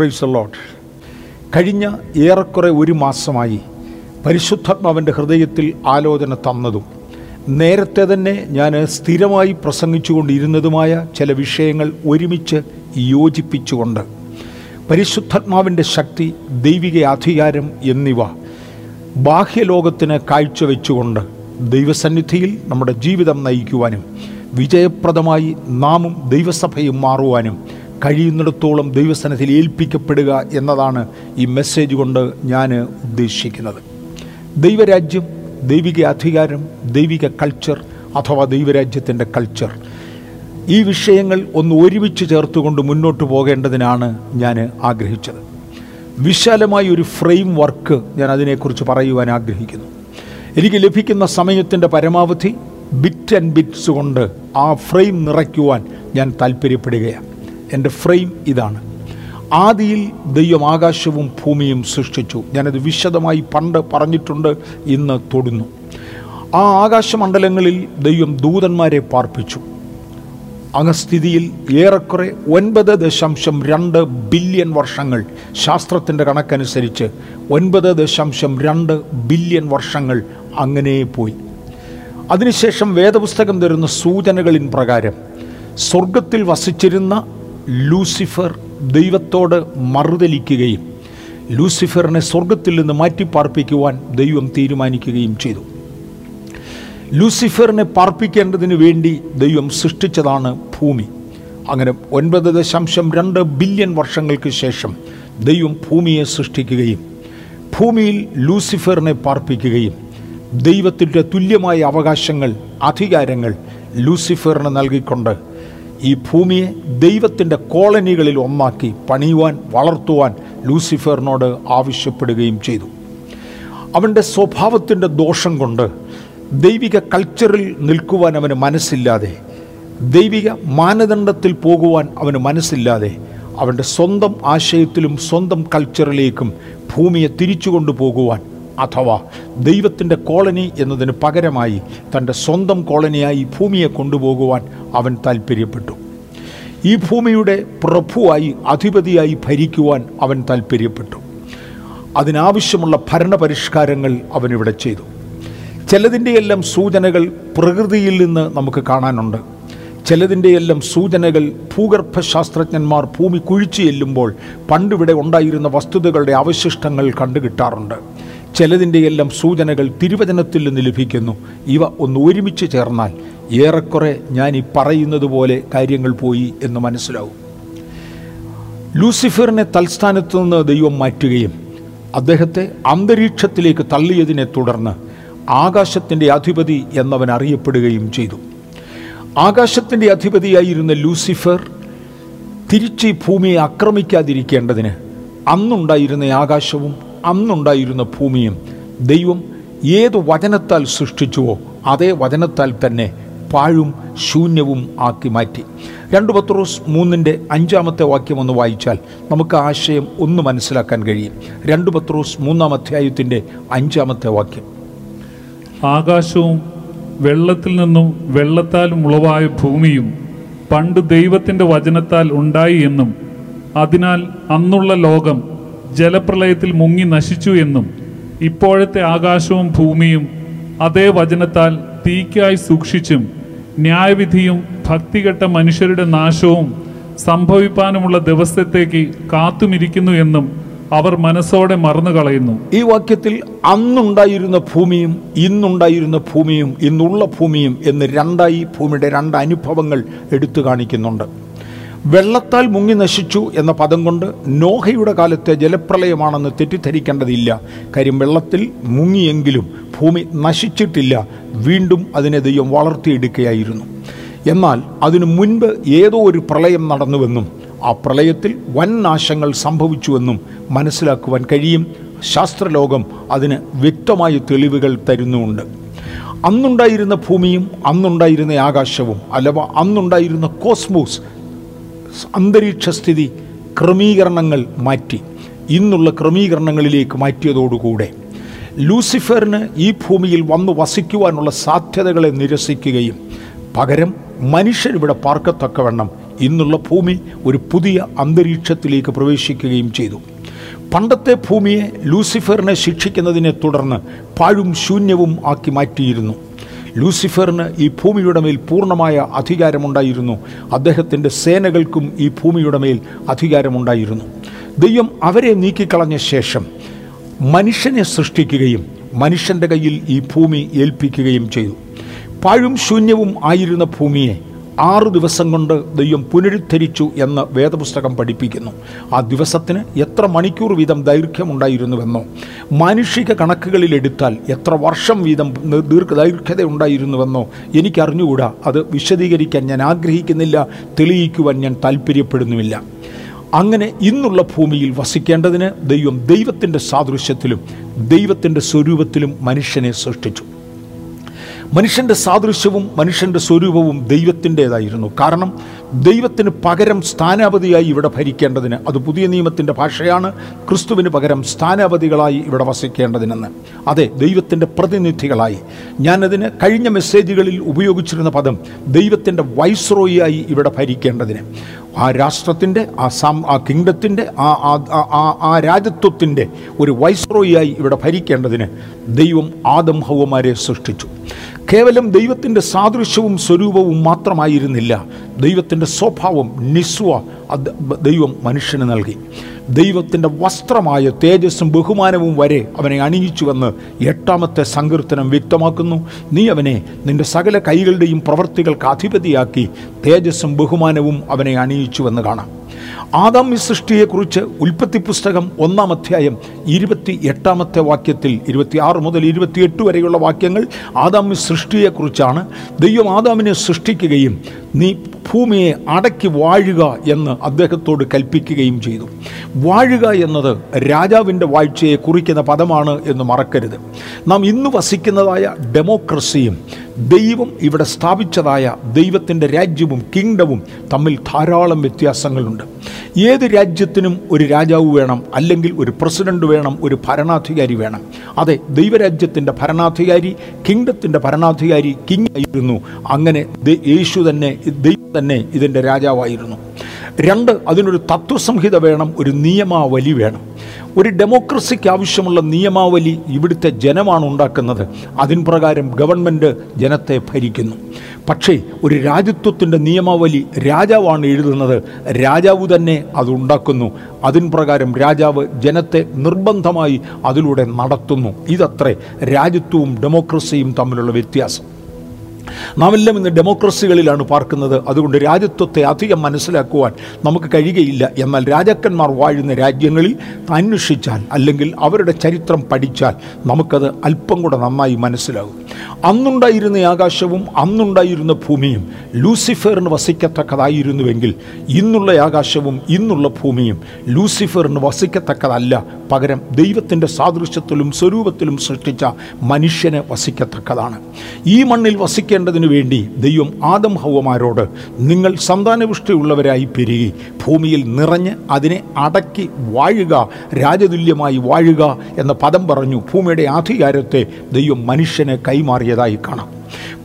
Price ലോട്ട് കഴിഞ്ഞ ഏറെക്കുറെ ഒരു മാസമായി പരിശുദ്ധാത്മാവിന്റെ ഹൃദയത്തിൽ ആലോചന തന്നതും നേരത്തെ തന്നെ ഞാൻ സ്ഥിരമായി പ്രസംഗിച്ചുകൊണ്ടിരുന്നതുമായ ചില വിഷയങ്ങൾ ഒരുമിച്ച് യോജിപ്പിച്ചുകൊണ്ട് പരിശുദ്ധാത്മാവിന്റെ ശക്തി ദൈവിക അധികാരം എന്നിവ ബാഹ്യലോകത്തിന് കാഴ്ചവെച്ചുകൊണ്ട് ദൈവസന്നിധിയിൽ നമ്മുടെ ജീവിതം നയിക്കുവാനും വിജയപ്രദമായി നാമും ദൈവസഭയും മാറുവാനും കഴിയുന്നിടത്തോളം ദൈവസ്ഥാനത്തിൽ ഏൽപ്പിക്കപ്പെടുക എന്നതാണ് ഈ മെസ്സേജ് കൊണ്ട് ഞാൻ ഉദ്ദേശിക്കുന്നത്. ദൈവരാജ്യം ദൈവിക അധികാരം ദൈവിക കൾച്ചർ അഥവാ ദൈവരാജ്യത്തിന്റെ കൾച്ചർ ഈ വിഷയങ്ങൾ ഒന്ന് ഒരുമിച്ച് ചേർത്തുകൊണ്ട് മുന്നോട്ട് പോകേണ്ടതിനാണ് ഞാൻ ആഗ്രഹിച്ചത്. വിശാലമായ ഒരു ഫ്രെയിം വർക്ക് ഞാൻ അതിനെക്കുറിച്ച് പറയുവാൻ ആഗ്രഹിക്കുന്നു. എനിക്ക് ലഭിക്കുന്ന സമയത്തിന്റെ പരമാവധി ബിറ്റ് ആൻഡ് ബിറ്റ്സ് കൊണ്ട് ആ ഫ്രെയിം നിറയ്ക്കുവാൻ ഞാൻ താല്പര്യപ്പെടുകയാണ്. എന്റെ ഫ്രെയിം ഇതാണ്. ആദിയിൽ ദൈവം ആകാശവും ഭൂമിയും സൃഷ്ടിച്ചു. ഞാനത് വിശദമായി പണ്ട് പറഞ്ഞിട്ടുണ്ട് ഇന്ന് തൊടുന്നു. ആ ആകാശമണ്ഡലങ്ങളിൽ ദൈവം ദൂതന്മാരെ പാർപ്പിച്ചു. അംഗസ്ഥിതിയിൽ ഏറെക്കുറെ ഒൻപത് ദശാംശം രണ്ട് ബില്യൺ വർഷങ്ങൾ. ശാസ്ത്രത്തിന്റെ കണക്കനുസരിച്ച് ഒൻപത് ദശാംശം രണ്ട് ബില്യൺ വർഷങ്ങൾ അങ്ങനെ പോയി. അതിനുശേഷം വേദപുസ്തകം തരുന്ന സൂചനകളിൻ പ്രകാരം സ്വർഗത്തിൽ വസിച്ചിരുന്ന ലൂസിഫർ ദൈവത്തോട് മറുതലിക്കുകയും ലൂസിഫറിനെ സ്വർഗത്തിൽ നിന്ന് മാറ്റി പാർപ്പിക്കുവാൻ ദൈവം തീരുമാനിക്കുകയും ചെയ്തു. ലൂസിഫറിനെ പാർപ്പിക്കേണ്ടതിന് വേണ്ടി ദൈവം സൃഷ്ടിച്ചതാണ് ഭൂമി. അങ്ങനെ ഒൻപത് ദശാംശം രണ്ട് ബില്യൺ വർഷങ്ങൾക്ക് ശേഷം ദൈവം ഭൂമിയെ സൃഷ്ടിക്കുകയും ഭൂമിയിൽ ലൂസിഫറിനെ പാർപ്പിക്കുകയും ദൈവത്തിന്റെ തുല്യമായ അവകാശങ്ങൾ അധികാരങ്ങൾ ലൂസിഫറിന് നൽകിക്കൊണ്ട് ഈ ഭൂമിയെ ദൈവത്തിന്റെ കോളനികളിൽ ഒന്നാക്കി പണിയുവാൻ വളർത്തുവാൻ ലൂസിഫറിനോട് ആവശ്യപ്പെടുകയും ചെയ്തു. അവന്റെ സ്വഭാവത്തിന്റെ ദോഷം കൊണ്ട് ദൈവിക കൾച്ചറിൽ നിൽക്കുവാൻ അവന് മനസ്സില്ലാതെ ദൈവിക മാനദണ്ഡത്തിൽ പോകുവാൻ അവന് മനസ്സില്ലാതെ അവന്റെ സ്വന്തം ആശയത്തിലും സ്വന്തം കൾച്ചറിലേക്കും ഭൂമിയെ തിരിച്ചു കൊണ്ടുപോകുവാൻ അഥവാ ദൈവത്തിന്റെ കോളനി എന്നതിന് പകരമായി തന്റെ സ്വന്തം കോളനിയായി ഭൂമിയെ കൊണ്ടുപോകുവാൻ അവൻ താല്പര്യപ്പെട്ടു ഈ ഭൂമിയുടെ പ്രഭുവായി അധിപതിയായി ഭരിക്കുവാൻ അവൻ താല്പര്യപ്പെട്ടു അതിനാവശ്യമുള്ള ഭരണപരിഷ്കാരങ്ങൾ അവനിവിടെ ചെയ്തു. ചിലതിന്റെയെല്ലാം സൂചനകൾ പ്രകൃതിയിൽ നിന്ന് നമുക്ക് കാണാനുണ്ട്. ചിലതിന്റെയെല്ലാം സൂചനകൾ ഭൂഗർഭശാസ്ത്രജ്ഞന്മാർ ഭൂമി കുഴിച്ചു ചെല്ലുമ്പോൾ പണ്ടിവിടെ ഉണ്ടായിരുന്ന വസ്തുതകളുടെ അവശിഷ്ടങ്ങൾ കണ്ടുകിട്ടാറുണ്ട്. ചിലതിന്റെയെല്ലാം സൂചനകൾ തിരുവചനത്തിൽ നിന്ന് ലഭിക്കുന്നു. ഇവ ഒന്ന് ഒരുമിച്ച് ചേർന്നാൽ ഏറെക്കുറെ ഞാൻ ഈ പറയുന്നത് പോലെ കാര്യങ്ങൾ പോയി എന്ന് മനസ്സിലാവും. ലൂസിഫറിനെ തൽസ്ഥാനത്ത് നിന്ന് ദൈവം മാറ്റുകയും അദ്ദേഹത്തെ അന്തരീക്ഷത്തിലേക്ക് തള്ളിയതിനെ തുടർന്ന് ആകാശത്തിന്റെ അധിപതി എന്നവൻ അറിയപ്പെടുകയും ചെയ്തു. ആകാശത്തിന്റെ അധിപതിയായിരുന്ന ലൂസിഫർ തിരിച്ച് ഭൂമിയെ ആക്രമിക്കാതിരിക്കേണ്ടതിന് അന്നുണ്ടായിരുന്ന ആകാശവും അന്നുണ്ടായിരുന്ന ഭൂമിയും ദൈവം ഏത് വചനത്താൽ സൃഷ്ടിച്ചുവോ അതേ വചനത്താൽ തന്നെ പാഴും ശൂന്യവും ആക്കി മാറ്റി. രണ്ട് പത്രോസ് മൂന്നിന്റെ അഞ്ചാമത്തെ വാക്യം ഒന്ന് വായിച്ചാൽ നമുക്ക് ആശയം ഒന്ന് മനസ്സിലാക്കാൻ കഴിയും. രണ്ട് പത്രോസ് മൂന്നാം അധ്യായത്തിന്റെ അഞ്ചാമത്തെ വാക്യം. ആകാശവും വെള്ളത്തിൽ നിന്നും വെള്ളത്താലും ഉളവായ ഭൂമിയും പണ്ട് ദൈവത്തിന്റെ വചനത്താൽ ഉണ്ടായി എന്നും അതിനാൽ അന്നുള്ള ലോകം ജലപ്രളയത്തിൽ മുങ്ങി നശിച്ചു എന്നും ഇപ്പോഴത്തെ ആകാശവും ഭൂമിയും അതേ വചനത്താൽ തീക്കായി സൂക്ഷിച്ചും ന്യായവിധിയും ഭക്തികെട്ട മനുഷ്യരുടെ നാശവും സംഭവിപ്പാനുമുള്ള ദിവസത്തേക്ക് കാത്തുമിരിക്കുന്നു എന്നും അവർ മനസ്സോടെ മറന്നു കളയുന്നു ഈ വാക്യത്തിൽ അന്നുണ്ടായിരുന്ന ഭൂമിയും ഇന്നുണ്ടായിരുന്ന ഭൂമിയും ഇന്നുള്ള ഭൂമിയും എന്ന് രണ്ടായി ഭൂമിയുടെ രണ്ട് അനുഭവങ്ങൾ എടുത്തു കാണിക്കുന്നുണ്ട്. വെള്ളത്താൽ മുങ്ങി നശിച്ചു എന്ന പദം കൊണ്ട് നോഹയുടെ കാലത്തെ ജലപ്രളയമാണെന്ന് തെറ്റിദ്ധരിക്കേണ്ടതില്ല. കാര്യം വെള്ളത്തിൽ മുങ്ങിയെങ്കിലും ഭൂമി നശിച്ചിട്ടില്ല. വീണ്ടും അതിനെ ദൈവം വളർത്തിയെടുക്കുകയായിരുന്നു. എന്നാൽ അതിനു മുൻപ് ഏതോ ഒരു പ്രളയം നടന്നുവെന്നും ആ പ്രളയത്തിൽ വൻ നാശങ്ങൾ സംഭവിച്ചുവെന്നും മനസ്സിലാക്കുവാൻ കഴിയും. ശാസ്ത്രലോകം അതിന് വ്യക്തമായ തെളിവുകൾ തരുന്നുമുണ്ട് അന്നുണ്ടായിരുന്ന ഭൂമിയും അന്നുണ്ടായിരുന്ന ആകാശവും അഥവാ അന്നുണ്ടായിരുന്ന കോസ്മോസ് അന്തരീക്ഷസ്ഥിതി ക്രമീകരണങ്ങൾ മാറ്റി. ഇന്നുള്ള ക്രമീകരണങ്ങളിലേക്ക് മാറ്റിയതോടുകൂടെ ലൂസിഫറിന് ഈ ഭൂമിയിൽ വന്ന് വസിക്കുവാനുള്ള സാധ്യതകളെ നിരസിക്കുകയും പകരം മനുഷ്യരിവിടെ പാർക്കത്തക്കവണ്ണം ഇന്നുള്ള ഭൂമി ഒരു പുതിയ അന്തരീക്ഷത്തിലേക്ക് പ്രവേശിക്കുകയും ചെയ്തു. പണ്ടത്തെ ഭൂമിയെ ലൂസിഫറിനെ ശിക്ഷിക്കുന്നതിനെ തുടർന്ന് പാഴും ശൂന്യവും ആക്കി മാറ്റിയിരുന്നു. ലൂസിഫറിന് ഈ ഭൂമിയുടെ മേൽ പൂർണമായ അധികാരമുണ്ടായിരുന്നു. അദ്ദേഹത്തിന്റെ സേനകൾക്കും ഈ ഭൂമിയുടെ മേൽ അധികാരമുണ്ടായിരുന്നു. ദൈവം അവരെ നീക്കിക്കളഞ്ഞ ശേഷം മനുഷ്യനെ സൃഷ്ടിക്കുകയും മനുഷ്യന്റെ കയ്യിൽ ഈ ഭൂമി ഏൽപ്പിക്കുകയും ചെയ്തു. പാഴും ശൂന്യവും ആയിരുന്ന ഭൂമിയെ ആറ് ദിവസം കൊണ്ട് ദൈവം പുനരുദ്ധരിച്ചു എന്ന് വേദപുസ്തകം പഠിപ്പിക്കുന്നു. ആ ദിവസത്തിന് എത്ര മണിക്കൂർ വീതം ദൈർഘ്യമുണ്ടായിരുന്നുവെന്നോ? മാനുഷിക കണക്കുകളിൽ എടുത്താൽ എത്ര വർഷം വീതം ദീർഘ ദൈർഘ്യത ഉണ്ടായിരുന്നുവെന്നോ എനിക്കറിഞ്ഞുകൂടാ. അത് വിശദീകരിക്കാൻ ഞാൻ ആഗ്രഹിക്കുന്നില്ല തെളിയിക്കുവാൻ ഞാൻ താല്പര്യപ്പെടുന്നുമില്ല അങ്ങനെ ഇന്നുള്ള ഭൂമിയിൽ വസിക്കേണ്ടതിന് ദൈവം ദൈവത്തിന്റെ സാദൃശ്യത്തിലും ദൈവത്തിന്റെ സ്വരൂപത്തിലും മനുഷ്യനെ സൃഷ്ടിച്ചു. മനുഷ്യന്റെ സാദൃശ്യവും മനുഷ്യന്റെ സ്വരൂപവും ദൈവത്തിന്റെതായിരുന്നു. കാരണം ദൈവത്തിന് പകരം സ്ഥാനാപതിയായി ഇവിടെ ഭരിക്കേണ്ടതിന്. അത് പുതിയ നിയമത്തിന്റെ ഭാഷയാണ്. ക്രിസ്തുവിന് പകരം സ്ഥാനാപതികളായി ഇവിടെ വസിക്കേണ്ടതിനെന്ന്. അതെ ദൈവത്തിന്റെ പ്രതിനിധികളായി. ഞാനതിന് കഴിഞ്ഞ മെസ്സേജുകളിൽ ഉപയോഗിച്ചിരുന്ന പദം ദൈവത്തിന്റെ വൈസ്രോയിയായി ഇവിടെ ഭരിക്കേണ്ടതിന്. ആ രാഷ്ട്രത്തിന്റെ ആ സാം ആ കിങ്ഡത്തിന്റെ ആ ആ- രാജ്യത്വത്തിന്റെ ഒരു വൈസ്രോയിയായി ഇവിടെ ഭരിക്കേണ്ടതിന് ദൈവം ആദം ഹൗവമാരെ സൃഷ്ടിച്ചു. കേവലം ദൈവത്തിന്റെ സാദൃശ്യവും സ്വരൂപവും മാത്രമായിരുന്നില്ല. ദൈവത്തിന്റെ സ്വഭാവം നിസ്വ അത് ദൈവം മനുഷ്യന് നൽകി. ദൈവത്തിന്റെ വസ്ത്രമായ തേജസ്സും ബഹുമാനവും വരെ അവനെ അണിയിച്ചുവെന്ന് എട്ടാമത്തെ സങ്കീർത്തനം വ്യക്തമാക്കുന്നു. നീ അവനെ നിന്റെ സകല കൈകളുടെയും പ്രവൃത്തികൾക്ക് അധിപതിയാക്കി തേജസ്സും ബഹുമാനവും അവനെ അണിയിച്ചുവെന്ന് കാണാം. ആദാം സൃഷ്ടിയെക്കുറിച്ച് ഉൽപ്പത്തി പുസ്തകം ഒന്നാം അധ്യായം ഇരുപത്തി എട്ടാമത്തെ വാക്യത്തിൽ ഇരുപത്തിയാറ് മുതൽ ഇരുപത്തിയെട്ട് വരെയുള്ള വാക്യങ്ങൾ ആദാം സൃഷ്ടിയെക്കുറിച്ചാണ്. ദൈവം ആദാമിനെ സൃഷ്ടിക്കുകയും നീ ഭൂമിയെ അടക്കി വാഴുക എന്ന് അദ്ദേഹത്തോട് കൽപ്പിക്കുകയും ചെയ്തു. വാഴുക എന്നത് രാജാവിന്റെ വാഴ്ചയെ കുറിക്കുന്ന പദമാണ് എന്ന് മറക്കരുത്. നാം ഇന്ന് വസിക്കുന്നതായ ഡെമോക്രസിയും ദൈവം ഇവിടെ സ്ഥാപിച്ചതായ ദൈവത്തിന്റെ രാജ്യവും കിങ്ഡവും തമ്മിൽ ധാരാളം വ്യത്യാസങ്ങളുണ്ട്. ഏത് രാജ്യത്തിനും ഒരു രാജാവ് വേണം അല്ലെങ്കിൽ ഒരു പ്രസിഡന്റ് വേണം ഒരു ഭരണാധികാരി വേണം. അതെ ദൈവരാജ്യത്തിന്റെ ഭരണാധികാരി കിങ്ഡത്തിന്റെ ഭരണാധികാരി കിങ് ആയിരുന്നു. അങ്ങനെ യേശു തന്നെ ദൈവം തന്നെ ഇതിന്റെ രാജാവായിരുന്നു. രണ്ട് അതിനൊരു തത്വസംഹിത വേണം ഒരു നിയമാവലി വേണം. ഒരു ഡെമോക്രസിക്ക് ആവശ്യമുള്ള നിയമാവലി ഇവിടുത്തെ ജനമാണ് ഉണ്ടാക്കുന്നത്. അതിൻ പ്രകാരം ഗവൺമെന്റ് ജനത്തെ ഭരിക്കുന്നു. പക്ഷേ ഒരു രാജ്യത്വത്തിന്റെ നിയമാവലി രാജാവാണ് എഴുതുന്നത്. രാജാവ് തന്നെ അതുണ്ടാക്കുന്നു അതിൻ പ്രകാരം രാജാവ് ജനത്തെ നിർബന്ധമായി അതിലൂടെ നടത്തുന്നു. ഇതത്രേ. രാജ്യത്വവും ഡെമോക്രസിയും തമ്മിലുള്ള വ്യത്യാസം. നാം എല്ലാം ഇന്ന് ഡെമോക്രസികളിലാണ് പാർക്കുന്നത്. അതുകൊണ്ട് രാജ്യത്വത്തെ അധികം മനസ്സിലാക്കുവാൻ നമുക്ക് കഴിയുകയില്ല. എന്നാൽ രാജാക്കന്മാർ വാഴുന്ന രാജ്യങ്ങളിൽ അന്വേഷിച്ചാൽ അല്ലെങ്കിൽ അവരുടെ ചരിത്രം പഠിച്ചാൽ നമുക്കത് അല്പം കൂടെ നന്നായി മനസ്സിലാകും. അന്നുണ്ടായിരുന്ന ആകാശവും അന്നുണ്ടായിരുന്ന ഭൂമിയും ലൂസിഫറിന് വസിക്കത്തക്കതായിരുന്നുവെങ്കിൽ ഇന്നുള്ള ആകാശവും ഇന്നുള്ള ഭൂമിയും ലൂസിഫറിന് വസിക്കത്തക്കതല്ല. പകരം ദൈവത്തിന്റെ സാദൃശ്യത്തിലും സ്വരൂപത്തിലും സൃഷ്ടിച്ച മനുഷ്യന് വസിക്കത്തക്കതാണ്. ഈ മണ്ണിൽ വസിക്കേണ്ടതിനു വേണ്ടി ദൈവം ആദം ഹൗവമാരോട് നിങ്ങൾ സന്താനപുഷ്ടിയുള്ളവരായി പെരുകി ഭൂമിയിൽ നിറഞ്ഞ് അതിനെ അടക്കി വാഴുക രാജതുല്യമായി വാഴുക എന്ന പദം പറഞ്ഞു ഭൂമിയുടെ ആധികാരത്തെ ദൈവം മനുഷ്യനെ കൈമാറിയതായി കാണാം.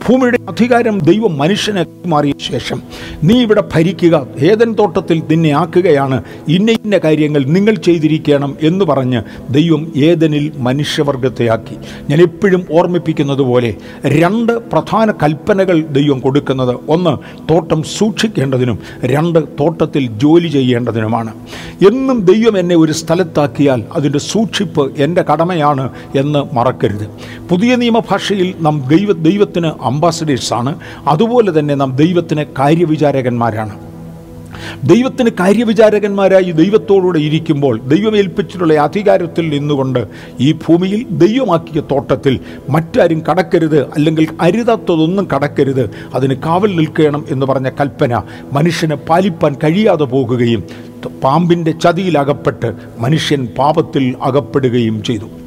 ഭൂമിയുടെ അധികാരം ദൈവം മനുഷ്യനെ മാറിയ ശേഷം നീ ഇവിടെ ഭരിക്കുക ഏതൻ തോട്ടത്തിൽ നിന്നെ ആക്കുകയാണ് ഇന്ന ഇന്ന കാര്യങ്ങൾ നിങ്ങൾ ചെയ്തിരിക്കണം എന്ന് പറഞ്ഞ് ദൈവം ഏതനിൽ മനുഷ്യവർഗത്തെ ആക്കി ഞാൻ എപ്പോഴും ഓർമ്മിപ്പിക്കുന്നത് പോലെ രണ്ട് പ്രധാന കൽപ്പനകൾ ദൈവം കൊടുക്കുന്നത്. ഒന്ന് തോട്ടം സൂക്ഷിക്കേണ്ടതിനും രണ്ട് തോട്ടത്തിൽ ജോലി ചെയ്യേണ്ടതിനുമാണ്. എന്നും ദൈവം എന്നെ ഒരു സ്ഥലത്താക്കിയാൽ അതിന്റെ സൂക്ഷിപ്പ് എന്റെ കടമയാണ് എന്ന് മറക്കരുത്. പുതിയ നിയമഭാഷയിൽ നാം ദൈവ ദൈവത്തിന് അംബാസഡേഴ്സാണ് അതുപോലെ തന്നെ നാം ദൈവത്തിന് കാര്യവിചാരകന്മാരാണ്. ദൈവത്തിന് കാര്യവിചാരകന്മാരായി ദൈവത്തോടുകൂടെ ഇരിക്കുമ്പോൾ ദൈവമേൽപ്പിച്ചിട്ടുള്ള അധികാരത്തിൽ നിന്നുകൊണ്ട് ഈ ഭൂമിയിൽ ദൈവമാക്കിയ തോട്ടത്തിൽ മറ്റാരും കടക്കരുത് അല്ലെങ്കിൽ അരുതാത്തതൊന്നും കടക്കരുത്. അതിന് കാവൽ നിൽക്കണം എന്ന് പറഞ്ഞ കൽപ്പന മനുഷ്യന് പാലിപ്പാൻ കഴിയാതെ പോകുകയും പാമ്പിന്റെ ചതിയിലകപ്പെട്ട് മനുഷ്യൻ പാപത്തിൽ അകപ്പെടുകയും ചെയ്തു.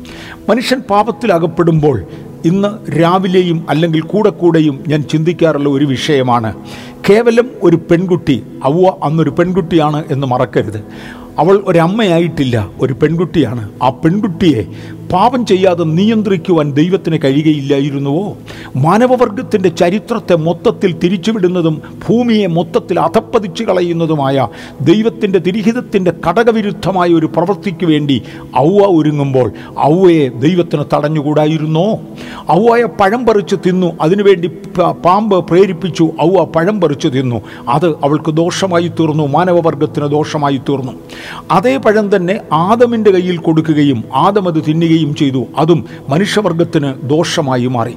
മനുഷ്യൻ പാപത്തിൽ അകപ്പെടുമ്പോൾ ഇന്ന് രാവിലെയും അല്ലെങ്കിൽ കൂടെ കൂടെയും ഞാൻ ചിന്തിക്കാറുള്ള ഒരു വിഷയമാണ്. കേവലം ഒരു പെൺകുട്ടി അവ അന്നൊരു പെൺകുട്ടിയാണ് എന്ന് മറക്കരുത്. അവൾ ഒരമ്മയായിട്ടില്ല ഒരു പെൺകുട്ടിയാണ്. ആ പെൺകുട്ടിയെ പാപം ചെയ്യാതെ നിയന്ത്രിക്കുവാൻ ദൈവത്തിന് കഴിയുകയില്ലായിരുന്നുവോ? മാനവവർഗത്തിന്റെ ചരിത്രത്തെ മൊത്തത്തിൽ തിരിച്ചുവിടുന്നതും ഭൂമിയെ മൊത്തത്തിൽ അധപ്പതിച്ചു കളയുന്നതുമായ ദൈവത്തിന്റെ തിരിഹിതത്തിന്റെ കടകവിരുദ്ധമായ ഒരു പ്രവൃത്തിക്ക് വേണ്ടി ഔവ ഒരുങ്ങുമ്പോൾ ഔവയെ ദൈവത്തിന് തടഞ്ഞുകൂടായിരുന്നോ? ഔവയെ പഴം പറിച്ചു തിന്നു അതിനുവേണ്ടി പാമ്പ് പ്രേരിപ്പിച്ചു ഔവ പഴം പറിച്ചു തിന്നു. അത് അവൾക്ക് ദോഷമായി തീർന്നു മാനവവർഗത്തിന് ദോഷമായി തീർന്നു. അതേ പഴം തന്നെ ആദമിന്റെ കയ്യിൽ കൊടുക്കുകയും ആദം അത് തിന്നുകയും ചെയ്തു. അതും മനുഷ്യവർഗത്തിന് ദോഷമായി മാറി.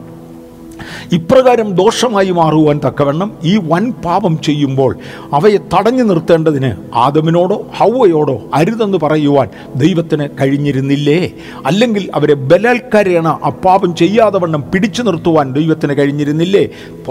ഇപ്രകാരം ദോഷമായി മാറുവാൻ തക്കവണ്ണം ഈ വൻ പാപം ചെയ്യുമ്പോൾ അവയെ തടഞ്ഞു നിർത്തേണ്ടതിന് ആദമിനോടോ ഹൗവയോടോ അരുതെന്ന് പറയുവാൻ ദൈവത്തിന് കഴിഞ്ഞിരുന്നില്ലേ? അല്ലെങ്കിൽ അവരെ ബലാത്കാരേണ ആ പാപം ചെയ്യാതെ വണ്ണം പിടിച്ചു നിർത്തുവാൻ ദൈവത്തിന് കഴിഞ്ഞിരുന്നില്ലേ?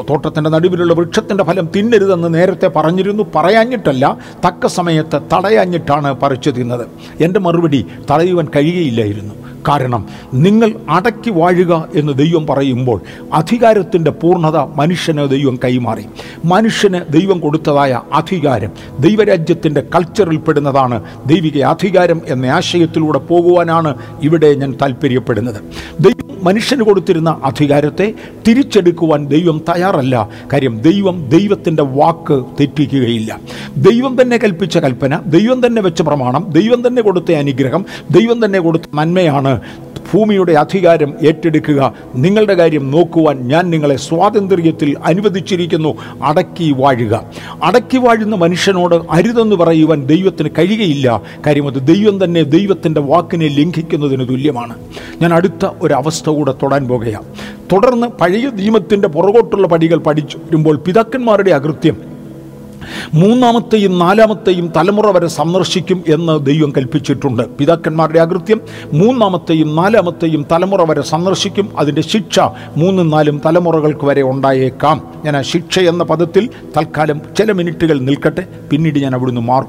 തോട്ടത്തിന്റെ നടുവിലുള്ള വൃക്ഷത്തിന്റെ ഫലം തിന്നരുതെന്ന് നേരത്തെ പറഞ്ഞിരുന്നു. പറയാഞ്ഞിട്ടല്ല തക്ക സമയത്ത് തടയാഞ്ഞിട്ടാണ് പറിച്ചു തിന്നത്. എന്റെ മറുപടി തടയുവാൻ കഴിയുകയില്ലായിരുന്നു. കാരണം നിങ്ങൾ അടക്കി വാഴുക എന്ന് ദൈവം പറയുമ്പോൾ അധികാരത്തിന്റെ പൂർണത മനുഷ്യന് ദൈവം കൈമാറി. മനുഷ്യന് ദൈവം കൊടുത്തതായ അധികാരം ദൈവരാജ്യത്തിന്റെ കൾച്ചറിൽ പെടുന്നതാണ്. ദൈവിക അധികാരം എന്ന ആശയത്തിലൂടെ പോകുവാനാണ് ഇവിടെ ഞാൻ താല്പര്യപ്പെടുന്നത്. ദൈവം മനുഷ്യന് കൊടുത്തിരുന്ന അധികാരത്തെ തിരിച്ചെടുക്കുവാൻ ദൈവം തയ്യാറല്ല. കാര്യം ദൈവം ദൈവത്തിന്റെ വാക്ക് തെറ്റിക്കുകയില്ല. ദൈവം തന്നെ കൽപ്പിച്ച കൽപ്പന ദൈവം തന്നെ വെച്ച പ്രമാണം ദൈവം തന്നെ കൊടുത്ത അനുഗ്രഹം ദൈവം തന്നെ കൊടുത്ത നന്മയാണ് ഭൂമിയുടെ അധികാരം ഏറ്റെടുക്കുക. നിങ്ങളുടെ കാര്യം നോക്കുവാൻ ഞാൻ നിങ്ങളെ സ്വാതന്ത്ര്യത്തിൽ അനുവദിച്ചിരിക്കുന്നു. അടക്കി വാഴുക. അടക്കി വാഴുന്ന മനുഷ്യനോട് അരുതെന്ന് പറയുവാൻ ദൈവത്തിന് കഴിയുകയില്ല. കാര്യം അത് ദൈവം തന്നെ ദൈവത്തിന്റെ വാക്കിനെ ലംഘിക്കുന്നതിന് തുല്യമാണ്. ഞാൻ അടുത്ത ഒരു അവസ്ഥ കൂടെ തൊടാൻ പോകുകയാണ്. തുടർന്ന് പഴയ നിയമത്തിന്റെ പുറകോട്ടുള്ള പടികൾ പഠിച്ചു വരുമ്പോൾ പിതാക്കന്മാരുടെ അകൃത്യം. മൂന്നാമത്തെയും നാലാമത്തെയും തലമുറ വരെ സന്ദർശിക്കും എന്ന് ദൈവം കൽപ്പിച്ചിട്ടുണ്ട്. പിതാക്കന്മാരുടെ അകൃത്യം മൂന്നാമത്തെയും നാലാമത്തെയും തലമുറ വരെ സന്ദർശിക്കും. അതിന്റെ ശിക്ഷ മൂന്നും നാലും തലമുറകൾക്ക് വരെ ഉണ്ടായേക്കാം. ഞാൻ ആ ശിക്ഷ എന്ന പദത്തിൽ തൽക്കാലം ചില മിനിറ്റുകൾ നിൽക്കട്ടെ പിന്നീട് ഞാൻ അവിടുന്ന് മാറും.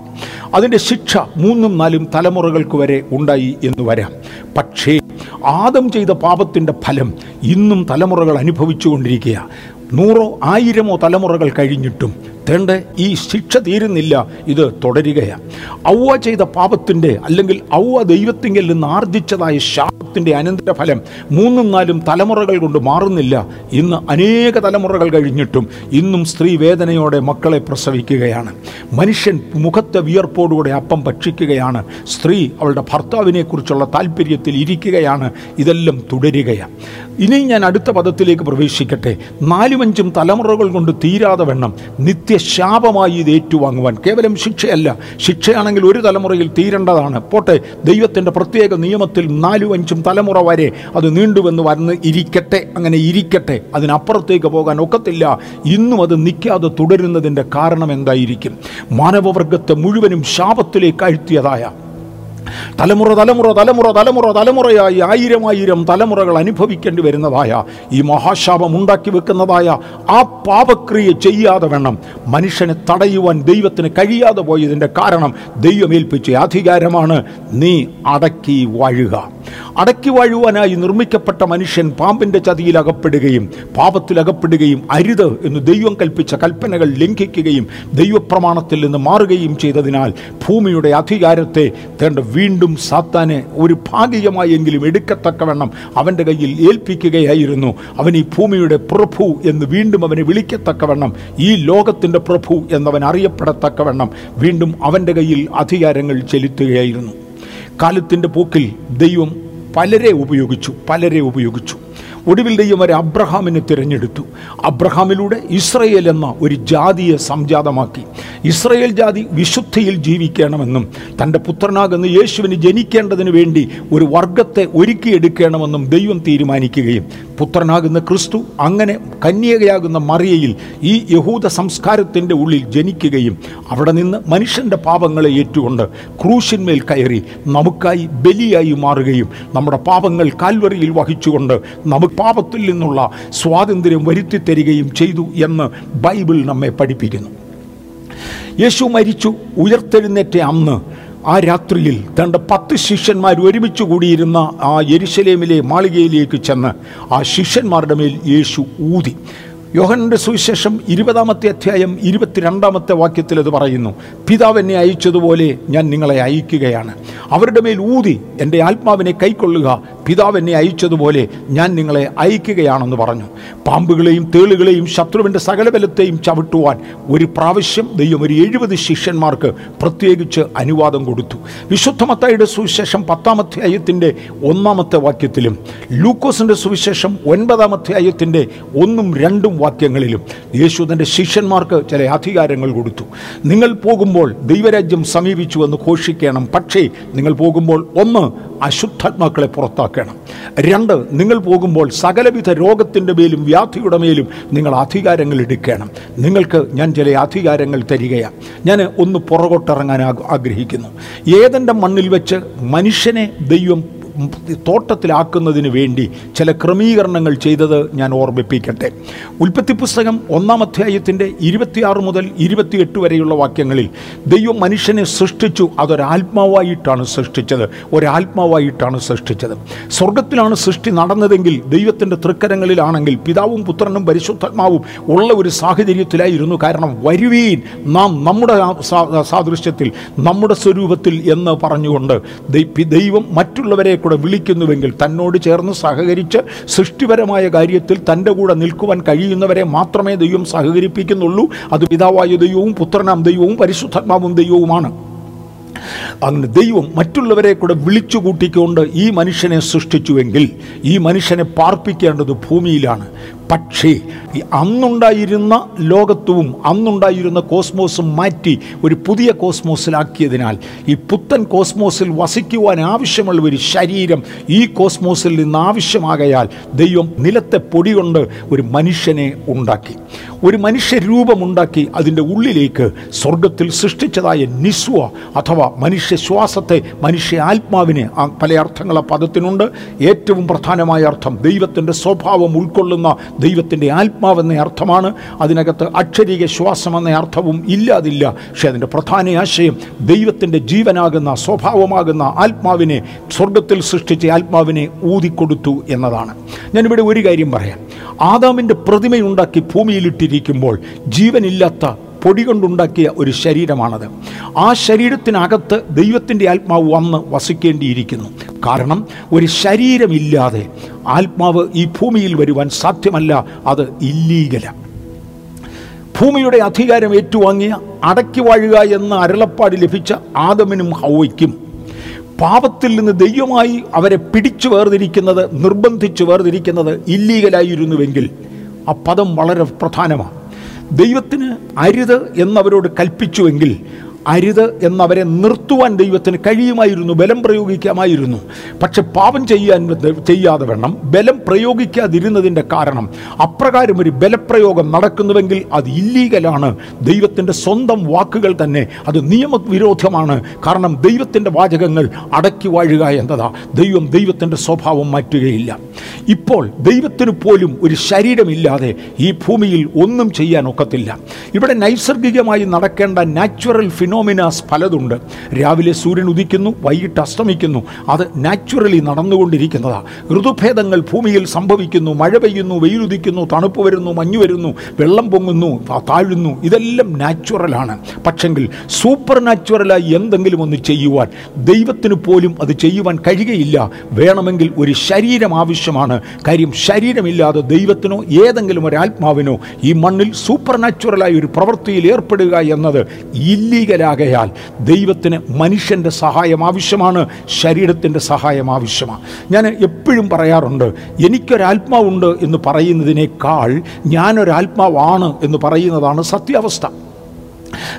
അതിന്റെ ശിക്ഷ മൂന്നും നാലും തലമുറകൾക്ക് വരെ ഉണ്ടായി എന്ന് വരാം. പക്ഷേ ആദം ചെയ്ത പാപത്തിന്റെ ഫലം ഇന്നും തലമുറകൾ അനുഭവിച്ചുകൊണ്ടിരിക്കുക നൂറോ ആയിരമോ തലമുറകൾ കഴിഞ്ഞിട്ടും തേണ്ട ഈ ശിക്ഷ തീരുന്നില്ല. ഇത് തുടരുകയാണ്. ഔവ ചെയ്ത പാപത്തിന്റെ അല്ലെങ്കിൽ ഔവ ദൈവത്തിങ്കിൽ നിന്ന് ആർജിച്ചതായ ശാപത്തിന്റെ അനന്തരഫലം മൂന്നും നാലും തലമുറകൾ കൊണ്ട് മാറുന്നില്ല. ഇന്ന് അനേക തലമുറകൾ കഴിഞ്ഞിട്ടും ഇന്നും സ്ത്രീ വേദനയോടെ മക്കളെ പ്രസവിക്കുകയാണ്. മനുഷ്യൻ മുഖത്തെ വിയർപ്പോടുകൂടെ അപ്പം ഭക്ഷിക്കുകയാണ്. സ്ത്രീ അവളുടെ ഭർത്താവിനെക്കുറിച്ചുള്ള താല്പര്യത്തിൽ ഇരിക്കുകയാണ്. ഇതെല്ലാം തുടരുകയാണ്. ഇനി ഞാൻ അടുത്ത പദത്തിലേക്ക് പ്രവേശിക്കട്ടെ. നാലുമഞ്ചും തലമുറകൾ കൊണ്ട് തീരാതെ വെണ്ണം. വണ്ണം നിത്യശാപമായി ഇത് ഏറ്റുവാങ്ങുവാൻ. കേവലം ശിക്ഷയല്ല. ശിക്ഷയാണെങ്കിൽ ഒരു തലമുറയിൽ തീരേണ്ടതാണ്. പോട്ടെ ദൈവത്തിന്റെ പ്രത്യേക നിയമത്തിൽ നാലും അഞ്ചും തലമുറ വരെ അത് നീണ്ടുവെന്ന് വന്ന് ഇരിക്കട്ടെ. അങ്ങനെ ഇരിക്കട്ടെ. അതിനപ്പുറത്തേക്ക് പോകാൻ ഒക്കത്തില്ല. ഇന്നും അത് നിൽക്കാതെ തുടരുന്നതിന്റെ കാരണം എന്തായിരിക്കും? മാനവവർഗത്തെ മുഴുവനും ശാപത്തിലേക്ക് അഴ്ത്തിയതായ തലമുറ തലമുറ തലമുറ തലമുറ തലമുറയായി ആയിരം ആയിരം തലമുറകൾ അനുഭവിക്കേണ്ടി വരുന്നതായ ഈ മഹാശാപം ഉണ്ടാക്കി വെക്കുന്നതായ ആ പാപക്രിയ ചെയ്യാതെ വേണം. മനുഷ്യനെ തടയുവാൻ ദൈവത്തിന് കഴിയാതെ പോയതിന്റെ കാരണം ദൈവമേൽപ്പിച്ച അധികാരമാണ്. നീ അടക്കി വാഴുക. അടക്കി വാഴുവാനായി നിർമ്മിക്കപ്പെട്ട മനുഷ്യൻ പാമ്പിന്റെ ചതിയിൽ അകപ്പെടുകയും പാപത്തിൽ അകപ്പെടുകയും അരുത് എന്ന് ദൈവം കൽപ്പിച്ച കൽപ്പനകൾ ലംഘിക്കുകയും ദൈവപ്രമാണത്തിൽ നിന്ന് മാറുകയും ചെയ്തതിനാൽ ഭൂമിയുടെ അധികാരത്തെ തേണ്ട വീണ്ടും സാത്താനെ ഒരു ഭാഗികമായെങ്കിലും എടുക്കത്തക്കവണ്ണം അവന്റെ കയ്യിൽ ഏൽപ്പിക്കുകയായിരുന്നു. അവൻ ഈ ഭൂമിയുടെ പ്രഭു എന്ന് വീണ്ടും അവനെ വിളിക്കത്തക്കവണ്ണം ഈ ലോകത്തിന്റെ പ്രഭു എന്നവൻ അറിയപ്പെടത്തക്കവണ്ണം വീണ്ടും അവന്റെ കയ്യിൽ അധികാരങ്ങൾ ചെലുത്തുകയായിരുന്നു. കാലത്തിന്റെ പോക്കിൽ ദൈവം പലരെ ഉപയോഗിച്ചു പലരെ ഉപയോഗിച്ചു. ഒടുവിൽ ദൈവം ഒരു അബ്രഹാമിനെ തിരഞ്ഞെടുത്തു. അബ്രഹാമിലൂടെ ഇസ്രയേൽ എന്ന ഒരു ജാതിയെ സംജാതമാക്കി. ഇസ്രയേൽ ജാതി വിശുദ്ധിയിൽ ജീവിക്കണമെന്നും തന്റെ പുത്രനാകുന്ന യേശുവിന് ജനിക്കേണ്ടതിന് വേണ്ടി ഒരു വർഗത്തെ ഒരുക്കിയെടുക്കണമെന്നും ദൈവം തീരുമാനിക്കുകയും പുത്രനാകുന്ന ക്രിസ്തു അങ്ങനെ കന്യകയാകുന്ന മറിയയിൽ ഈ യഹൂദ സംസ്കാരത്തിന്റെ ഉള്ളിൽ ജനിക്കുകയും അവിടെ നിന്ന് മനുഷ്യന്റെ പാപങ്ങളെ ഏറ്റുകൊണ്ട് ക്രൂശിന്മേൽ കയറി നമുക്കായി ബലിയായി മാറുകയും നമ്മുടെ പാപങ്ങൾ കാൽവറിയിൽ വഹിച്ചുകൊണ്ട് നമുക്ക് പാപത്തിൽ നിന്നുള്ള സ്വാതന്ത്ര്യം വരുത്തി തരികയും ചെയ്തു എന്ന് ബൈബിൾ നമ്മെ പഠിപ്പിക്കുന്നു. യേശു മരിച്ചു ഉയർത്തെഴുന്നേറ്റ അന്ന് ആ രാത്രിയിൽ തന്റെ പത്ത് ശിഷ്യന്മാർ ഒരുമിച്ച് കൂടിയിരുന്ന ആ യെരുശലേമിലെ മാളികയിലേക്ക് ചെന്ന് ആ ശിഷ്യന്മാരുടെ മേൽ യേശു ഊതി. യോഹനന്റെ സുവിശേഷം ഇരുപതാമത്തെ അധ്യായം ഇരുപത്തിരണ്ടാമത്തെ വാക്യത്തിൽ അത് പറയുന്നു പിതാവ് എന്നെ അയച്ചതുപോലെ ഞാൻ നിങ്ങളെ അയക്കുകയാണ്. അവരുടെ മേൽ ഊതി എന്റെ ആത്മാവിനെ കൈക്കൊള്ളുക പിതാവ് എന്നെ അയച്ചതുപോലെ ഞാൻ നിങ്ങളെ അയക്കുകയാണെന്ന് പറഞ്ഞു. പാമ്പുകളെയും തേളുകളെയും ശത്രുവിന്റെ സകല ബലത്തെയും ചവിട്ടുവാൻ ഒരു പ്രാവശ്യം ദൈവം ഒരു എഴുപത് ശിഷ്യന്മാർക്ക് പ്രത്യേകിച്ച് അനുവാദം കൊടുത്തു. വിശുദ്ധമത്തായുടെ സുവിശേഷം പത്താമത്തെ അധ്യായത്തിന്റെ ഒന്നാമത്തെ വാക്യത്തിലും ലൂക്കോസിന്റെ സുവിശേഷം ഒൻപതാം അധ്യായത്തിന്റെ ഒന്നും രണ്ടും വാക്യങ്ങളിലും യേശു തന്റെ ശിഷ്യന്മാർക്ക് ചില അധികാരങ്ങൾ കൊടുത്തു. നിങ്ങൾ പോകുമ്പോൾ ദൈവരാജ്യം സമീപിച്ചുവെന്ന് ഘോഷിക്കണം. പക്ഷേ നിങ്ങൾ പോകുമ്പോൾ ഒന്ന് അശുദ്ധാത്മാക്കളെ പുറത്താക്കണം. രണ്ട് നിങ്ങൾ പോകുമ്പോൾ സകലവിധ രോഗത്തിന്റെ മേലും വ്യാധിയുടെ മേലും നിങ്ങൾ അധികാരങ്ങൾ എടുക്കണം. നിങ്ങൾക്ക് ഞാൻ ചില അധികാരങ്ങൾ തരികയാണ് ഞാൻ ഒന്ന് പുറകോട്ടിറങ്ങാൻ ആഗ്- ആഗ്രഹിക്കുന്നു. ഏതെന്റെ മണ്ണിൽ വെച്ച് മനുഷ്യനെ ദൈവം തോട്ടത്തിലാക്കുന്നതിന് വേണ്ടി ചില ക്രമീകരണങ്ങൾ ചെയ്തത് ഞാൻ ഓർമ്മിപ്പിക്കട്ടെ. ഉൽപ്പത്തി പുസ്തകം ഒന്നാം അധ്യായത്തിന്റെ ഇരുപത്തിയാറ് മുതൽ ഇരുപത്തിയെട്ട് വരെയുള്ള വാക്യങ്ങളിൽ ദൈവം മനുഷ്യനെ സൃഷ്ടിച്ചു അതൊരാത്മാവായിട്ടാണ് സൃഷ്ടിച്ചത് ഒരാത്മാവായിട്ടാണ് സൃഷ്ടിച്ചത്. സ്വർഗത്തിലാണ് സൃഷ്ടി നടന്നതെങ്കിൽ ദൈവത്തിന്റെ തൃക്കരങ്ങളിലാണെങ്കിൽ പിതാവും പുത്രനും പരിശുദ്ധാത്മാവും ഉള്ള ഒരു സാഹചര്യത്തിലായിരുന്നു. കാരണം വരുവീൻ നാം നമ്മുടെ സാദൃശ്യത്തിൽ നമ്മുടെ സ്വരൂപത്തിൽ എന്ന് പറഞ്ഞുകൊണ്ട് ദൈവം മറ്റുള്ളവരെ കൂടെ വിളിക്കുന്നുവെങ്കിൽ തന്നോട് ചേർന്ന് സഹകരിച്ച് സൃഷ്ടിപരമായ കാര്യത്തിൽ തന്റെ കൂടെ നിൽക്കുവാൻ കഴിയുന്നവരെ മാത്രമേ ദൈവം സഹകരിപ്പിക്കുന്നുള്ളൂ. അത് പിതാവായ ദൈവവും പുത്രനാം ദൈവവും പരിശുദ്ധാത്മാവും ദൈവവുമാണ്. അങ്ങനെ ദൈവം മറ്റുള്ളവരെ കൂടെ വിളിച്ചു കൂട്ടിക്കൊണ്ട് ഈ മനുഷ്യനെ സൃഷ്ടിച്ചുവെങ്കിൽ ഈ മനുഷ്യനെ പാർപ്പിക്കേണ്ടത് ഭൂമിയിലാണ്. പക്ഷേ ഈ അന്നുണ്ടായിരുന്ന ലോകത്വവും അന്നുണ്ടായിരുന്ന കോസ്മോസും മാറ്റി ഒരു പുതിയ കോസ്മോസിലാക്കിയതിനാൽ ഈ പുത്തൻ കോസ്മോസിൽ വസിക്കുവാൻ ആവശ്യമുള്ള ഒരു ശരീരം ഈ കോസ്മോസിൽ നിന്ന് ആവശ്യമാകയാൽ ദൈവം നിലത്തെ പൊടി കൊണ്ട് ഒരു മനുഷ്യനെ ഉണ്ടാക്കി. ഒരു മനുഷ്യ രൂപമുണ്ടാക്കി അതിന്റെ ഉള്ളിലേക്ക് സ്വർഗത്തിൽ സൃഷ്ടിച്ചതായ നിസ്വ അഥവാ മനുഷ്യ ശ്വാസത്തെ മനുഷ്യ ആത്മാവിനെ പല അർത്ഥങ്ങൾ ആ പദത്തിനുണ്ട്. ഏറ്റവും പ്രധാനമായ അർത്ഥം ദൈവത്തിന്റെ സ്വഭാവം ഉൾക്കൊള്ളുന്ന ദൈവത്തിന്റെ ആത്മാവെന്ന അർത്ഥമാണ്. അതിനകത്ത് അക്ഷരീക ശ്വാസം എന്ന അർത്ഥവും ഇല്ലാതില്ല. പക്ഷേ അതിന്റെ പ്രധാന ആശയം ദൈവത്തിന്റെ ജീവനാകുന്ന സ്വഭാവമാകുന്ന ആത്മാവിനെ സ്വർഗത്തിൽ സൃഷ്ടിച്ച ആത്മാവിനെ ഊതിക്കൊടുത്തു എന്നതാണ്. ഞാനിവിടെ ഒരു കാര്യം പറയാം. ആദാമിന്റെ പ്രതിമയുണ്ടാക്കി ഭൂമിയിലിട്ടിരിക്കുമ്പോൾ ജീവനില്ലാത്ത പൊടി കൊണ്ടുണ്ടാക്കിയ ഒരു ശരീരമാണത്. ആ ശരീരത്തിനകത്ത് ദൈവത്തിന്റെ ആത്മാവ് വന്ന് വസിക്കേണ്ടിയിരിക്കുന്നു. കാരണം ഒരു ശരീരമില്ലാതെ ആത്മാവ് ഈ ഭൂമിയിൽ വരുവാൻ സാധ്യമല്ല അത് ഇല്ലീഗലാണ് ഭൂമിയുടെ അധികാരം ഏറ്റുവാങ്ങിയ അടക്കി വാഴുക എന്ന അരുളപ്പാട് ലഭിച്ച ആദമിനും ഹൗവയ്ക്കും പാപത്തിൽ നിന്ന് ദൈവമായി അവരെ പിടിച്ചു വേർതിരിക്കുന്നത് നിർബന്ധിച്ച് വേർതിരിക്കുന്നത് ഇല്ലീഗലായിരുന്നുവെങ്കിൽ ആ പദം വളരെ പ്രധാനമാണ്. ദൈവത്തിന് അരുത് എന്നവരോട് കൽപ്പിച്ചുവെങ്കിൽ അരുത് എന്നവരെ നിർത്തുവാൻ ദൈവത്തിന് കഴിയുമായിരുന്നു ബലം പ്രയോഗിക്കാമായിരുന്നു. പക്ഷെ പാപം ചെയ്യാൻ ചെയ്യാതെ വേണം ബലം പ്രയോഗിക്കാതിരുന്നതിന്റെ കാരണം അപ്രകാരം ഒരു ബലപ്രയോഗം നടക്കുന്നുവെങ്കിൽ അത് ഇല്ലീഗലാണ്. ദൈവത്തിന്റെ സ്വന്തം വാക്കുകൾ തന്നെ അത് നിയമവിരോധമാണ്. കാരണം ദൈവത്തിന്റെ വാചകങ്ങൾ അടക്കി വാഴുക എന്നതാ. ദൈവം ദൈവത്തിന്റെ സ്വഭാവം മാറ്റുകയില്ല. ഇപ്പോൾ ദൈവത്തിന് പോലും ഒരു ശരീരമില്ലാതെ ഈ ഭൂമിയിൽ ഒന്നും ചെയ്യാൻ ഒക്കത്തില്ല. ഇവിടെ നൈസർഗികമായി നടക്കേണ്ട നാച്ചുറൽ ഫിനോമിനാസ് പലതുണ്ട്. രാവിലെ സൂര്യൻ ഉദിക്കുന്നു വൈകിട്ട് അസ്തമിക്കുന്നു. അത് നാച്ചുറലി നടന്നുകൊണ്ടിരിക്കുന്നതാണ് ഋതുഭേദങ്ങൾ ഭൂമിയിൽ സംഭവിക്കുന്നു മഴ പെയ്യുന്നു വെയിലുദിക്കുന്നു തണുപ്പ് വരുന്നു മഞ്ഞു വരുന്നു വെള്ളം പൊങ്ങുന്നു താഴുന്നു. ഇതെല്ലാം നാച്ചുറലാണ്. പക്ഷെങ്കിൽ സൂപ്പർ നാച്ചുറലായി എന്തെങ്കിലും ഒന്ന് ചെയ്യുവാൻ ദൈവത്തിന് പോലും അത് ചെയ്യുവാൻ കഴിയുകയില്ല. വേണമെങ്കിൽ ഒരു ശരീരം ആവശ്യമാണ്. കാര്യം ശരീരമില്ലാതെ ദൈവത്തിനോ ഏതെങ്കിലും ഒരു ആത്മാവിനോ ഈ മണ്ണിൽ സൂപ്പർ നാച്ചുറലായ ഒരു പ്രവൃത്തിയിൽ ഏർപ്പെടുക എന്നത് ഇല്ലീഗലാകയാൽ ദൈവത്തിന് മനുഷ്യന്റെ സഹായം ആവശ്യമാണ് ശരീരത്തിന്റെ സഹായം ആവശ്യമാണ്. ഞാൻ എപ്പോഴും പറയാറുണ്ട് എനിക്കൊരാത്മാവുണ്ട് എന്ന് പറയുന്നതിനേക്കാൾ ഞാനൊരാത്മാവാണ് എന്ന് പറയുന്നതാണ് സത്യാവസ്ഥ.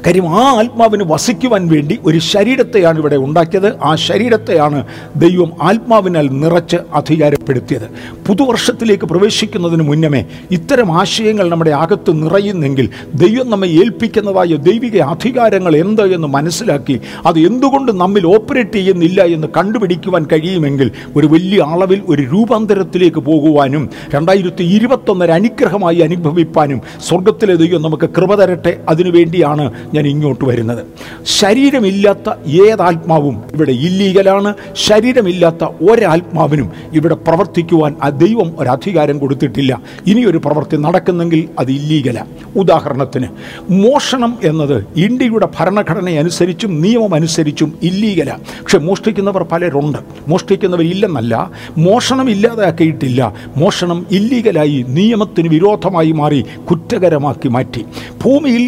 കാര്യം ആ ആത്മാവിന് വസിക്കുവാൻ വേണ്ടി ഒരു ശരീരത്തെയാണ് ഇവിടെ ഉണ്ടാക്കിയത്. ആ ശരീരത്തെയാണ് ദൈവം ആത്മാവിനാൽ നിറച്ച് അധികാരപ്പെടുത്തിയത്. പുതുവർഷത്തിലേക്ക് പ്രവേശിക്കുന്നതിന് മുന്നമേ ഇത്തരം ആശയങ്ങൾ നമ്മുടെ അകത്ത് നിറയുന്നെങ്കിൽ ദൈവം നമ്മെ ഏൽപ്പിക്കുന്നതായ ദൈവിക അധികാരങ്ങൾ എന്ത് എന്ന് മനസ്സിലാക്കി അത് എന്തുകൊണ്ട് നമ്മിൽ ഓപ്പറേറ്റ് ചെയ്യുന്നില്ല എന്ന് കണ്ടുപിടിക്കുവാൻ കഴിയുമെങ്കിൽ ഒരു വലിയ അളവിൽ ഒരു രൂപാന്തരത്തിലേക്ക് പോകുവാനും രണ്ടായിരത്തി ഇരുപത്തൊന്നര അനുഗ്രഹമായി അനുഭവിപ്പാനും സ്വർഗത്തിലെ ദൈവം നമുക്ക് കൃപ തരട്ടെ. അതിനുവേണ്ടിയാണ് ഞാൻ ഇങ്ങോട്ട് വരുന്നത്. ശരീരമില്ലാത്ത ഏതാത്മാവും ഇവിടെ ഇല്ലീഗലാണ്. ശരീരമില്ലാത്ത ഒരാത്മാവിനും ഇവിടെ പ്രവർത്തിക്കുവാൻ ആ ദൈവം ഒരധികാരം കൊടുത്തിട്ടില്ല. ഇനിയൊരു പ്രവൃത്തി നടക്കുന്നെങ്കിൽ അത് ഇല്ലീഗലാണ് ഉദാഹരണത്തിന് മോഷണം എന്നത് ഇന്ത്യയുടെ ഭരണഘടന അനുസരിച്ചും നിയമം അനുസരിച്ചും ഇല്ലീഗലാണ് പക്ഷെ മോഷ്ടിക്കുന്നവർ പലരുണ്ട്. മോഷ്ടിക്കുന്നവർ മോഷ്ടിക്കുന്നവരില്ലെന്നല്ല മോഷണം ഇല്ലാതാക്കിയിട്ടില്ല. മോഷണം ഇല്ലീഗലായി നിയമത്തിന് വിരോധമായി മാറി കുറ്റകരമാക്കി മാറ്റി. ഭൂമിയിൽ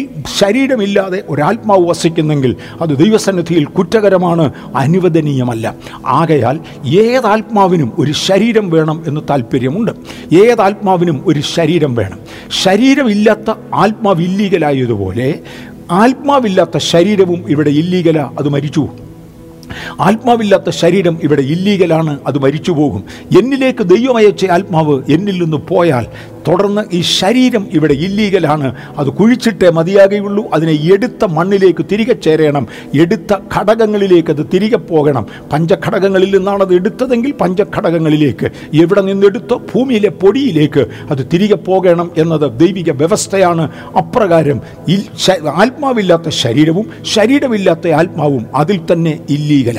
ശരീരമില്ലാതെ ഒരാത്മാവ് വസിക്കുന്നെങ്കിൽ അത് ദൈവസന്നിധിയിൽ കുറ്റകരമാണ് അനുവദനീയമല്ല. ആകയാൽ ഏതാത്മാവിനും ഒരു ശരീരം വേണം എന്ന് താല്പര്യമുണ്ട് ഏതാത്മാവിനും ഒരു ശരീരം വേണം. ശരീരമില്ലാത്ത ആത്മാവ് ഇല്ലീഗലായതുപോലെ ആത്മാവില്ലാത്ത ശരീരവും ഇവിടെ ഇല്ലീഗല അത് മരിച്ചു ആത്മാവില്ലാത്ത ശരീരം ഇവിടെ ഇല്ലീഗലാണ് അത് മരിച്ചു പോകും. എന്നിലേക്ക് ദൈവമയച്ച ആത്മാവ് എന്നിൽ നിന്ന് പോയാൽ തുടർന്ന് ഈ ശരീരം ഇവിടെ ഇല്ലീഗലാണ് അത് കുഴിച്ചിട്ടേ മതിയാകുകയുള്ളൂ അതിനെ എടുത്ത മണ്ണിലേക്ക് തിരികെ ചേരണം. എടുത്ത ഘടകങ്ങളിലേക്ക് അത് തിരികെ പോകണം. പഞ്ചഘടകങ്ങളിൽ നിന്നാണ് അത് എടുത്തതെങ്കിൽ പഞ്ചഘടകങ്ങളിലേക്ക്. എവിടെ നിന്നെടുത്തോ ഭൂമിയിലെ പൊടിയിലേക്ക് അത് തിരികെ പോകണം എന്നത് ദൈവിക വ്യവസ്ഥയാണ്. അപ്രകാരം ആത്മാവില്ലാത്ത ശരീരവും ശരീരമില്ലാത്ത ആത്മാവും അതിൽ തന്നെ ഇല്ലീഗല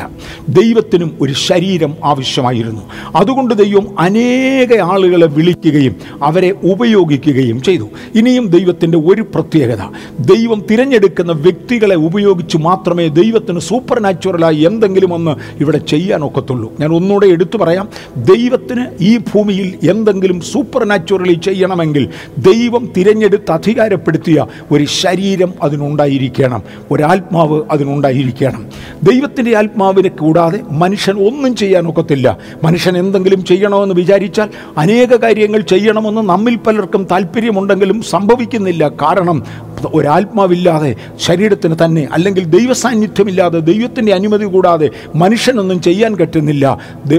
ദൈവത്തിനും ഒരു ശരീരം ആവശ്യമായിരുന്നു. അതുകൊണ്ട് ദൈവം അനേക ആളുകളെ വിളിക്കുകയും അവരെ ഉപയോഗിക്കുകയും ചെയ്തു. ഇനിയും ദൈവത്തിന്റെ ഒരു പ്രത്യേകത ദൈവം തിരഞ്ഞെടുക്കുന്ന വ്യക്തികളെ ഉപയോഗിച്ച് മാത്രമേ ദൈവത്തിന് സൂപ്പർ നാച്ചുറലായി എന്തെങ്കിലും ഒന്ന് ഇവിടെ ചെയ്യാനൊക്കത്തുള്ളൂ ഞാൻ ഒന്നുകൂടെ എടുത്തു പറയാം. ദൈവത്തിന് ഈ ഭൂമിയിൽ എന്തെങ്കിലും സൂപ്പർ നാച്ചുറലി ചെയ്യണമെങ്കിൽ ദൈവം തിരഞ്ഞെടുത്ത് അധികാരപ്പെടുത്തിയ ഒരു ശരീരം അതിനുണ്ടായിരിക്കണം. ഒരാത്മാവ് അതിനുണ്ടായിരിക്കണം. ദൈവത്തിന്റെ ആത്മാവിനെ കൂടാതെ മനുഷ്യൻ ഒന്നും ചെയ്യാനൊക്കത്തില്ല മനുഷ്യൻ എന്തെങ്കിലും ചെയ്യണമെന്ന് വിചാരിച്ചാൽ അനേക കാര്യങ്ങൾ ചെയ്യണമെന്ന് നമ്മിൽ പലർക്കും താല്പര്യമുണ്ടെങ്കിലും സംഭവിക്കുന്നില്ല. കാരണം ഒരാത്മാവില്ലാതെ ശരീരത്തിന് തന്നെ അല്ലെങ്കിൽ ദൈവസാന്നിധ്യമില്ലാതെ ദൈവത്തിന്റെ അനുമതി കൂടാതെ മനുഷ്യനൊന്നും ചെയ്യാൻ പറ്റുന്നില്ല.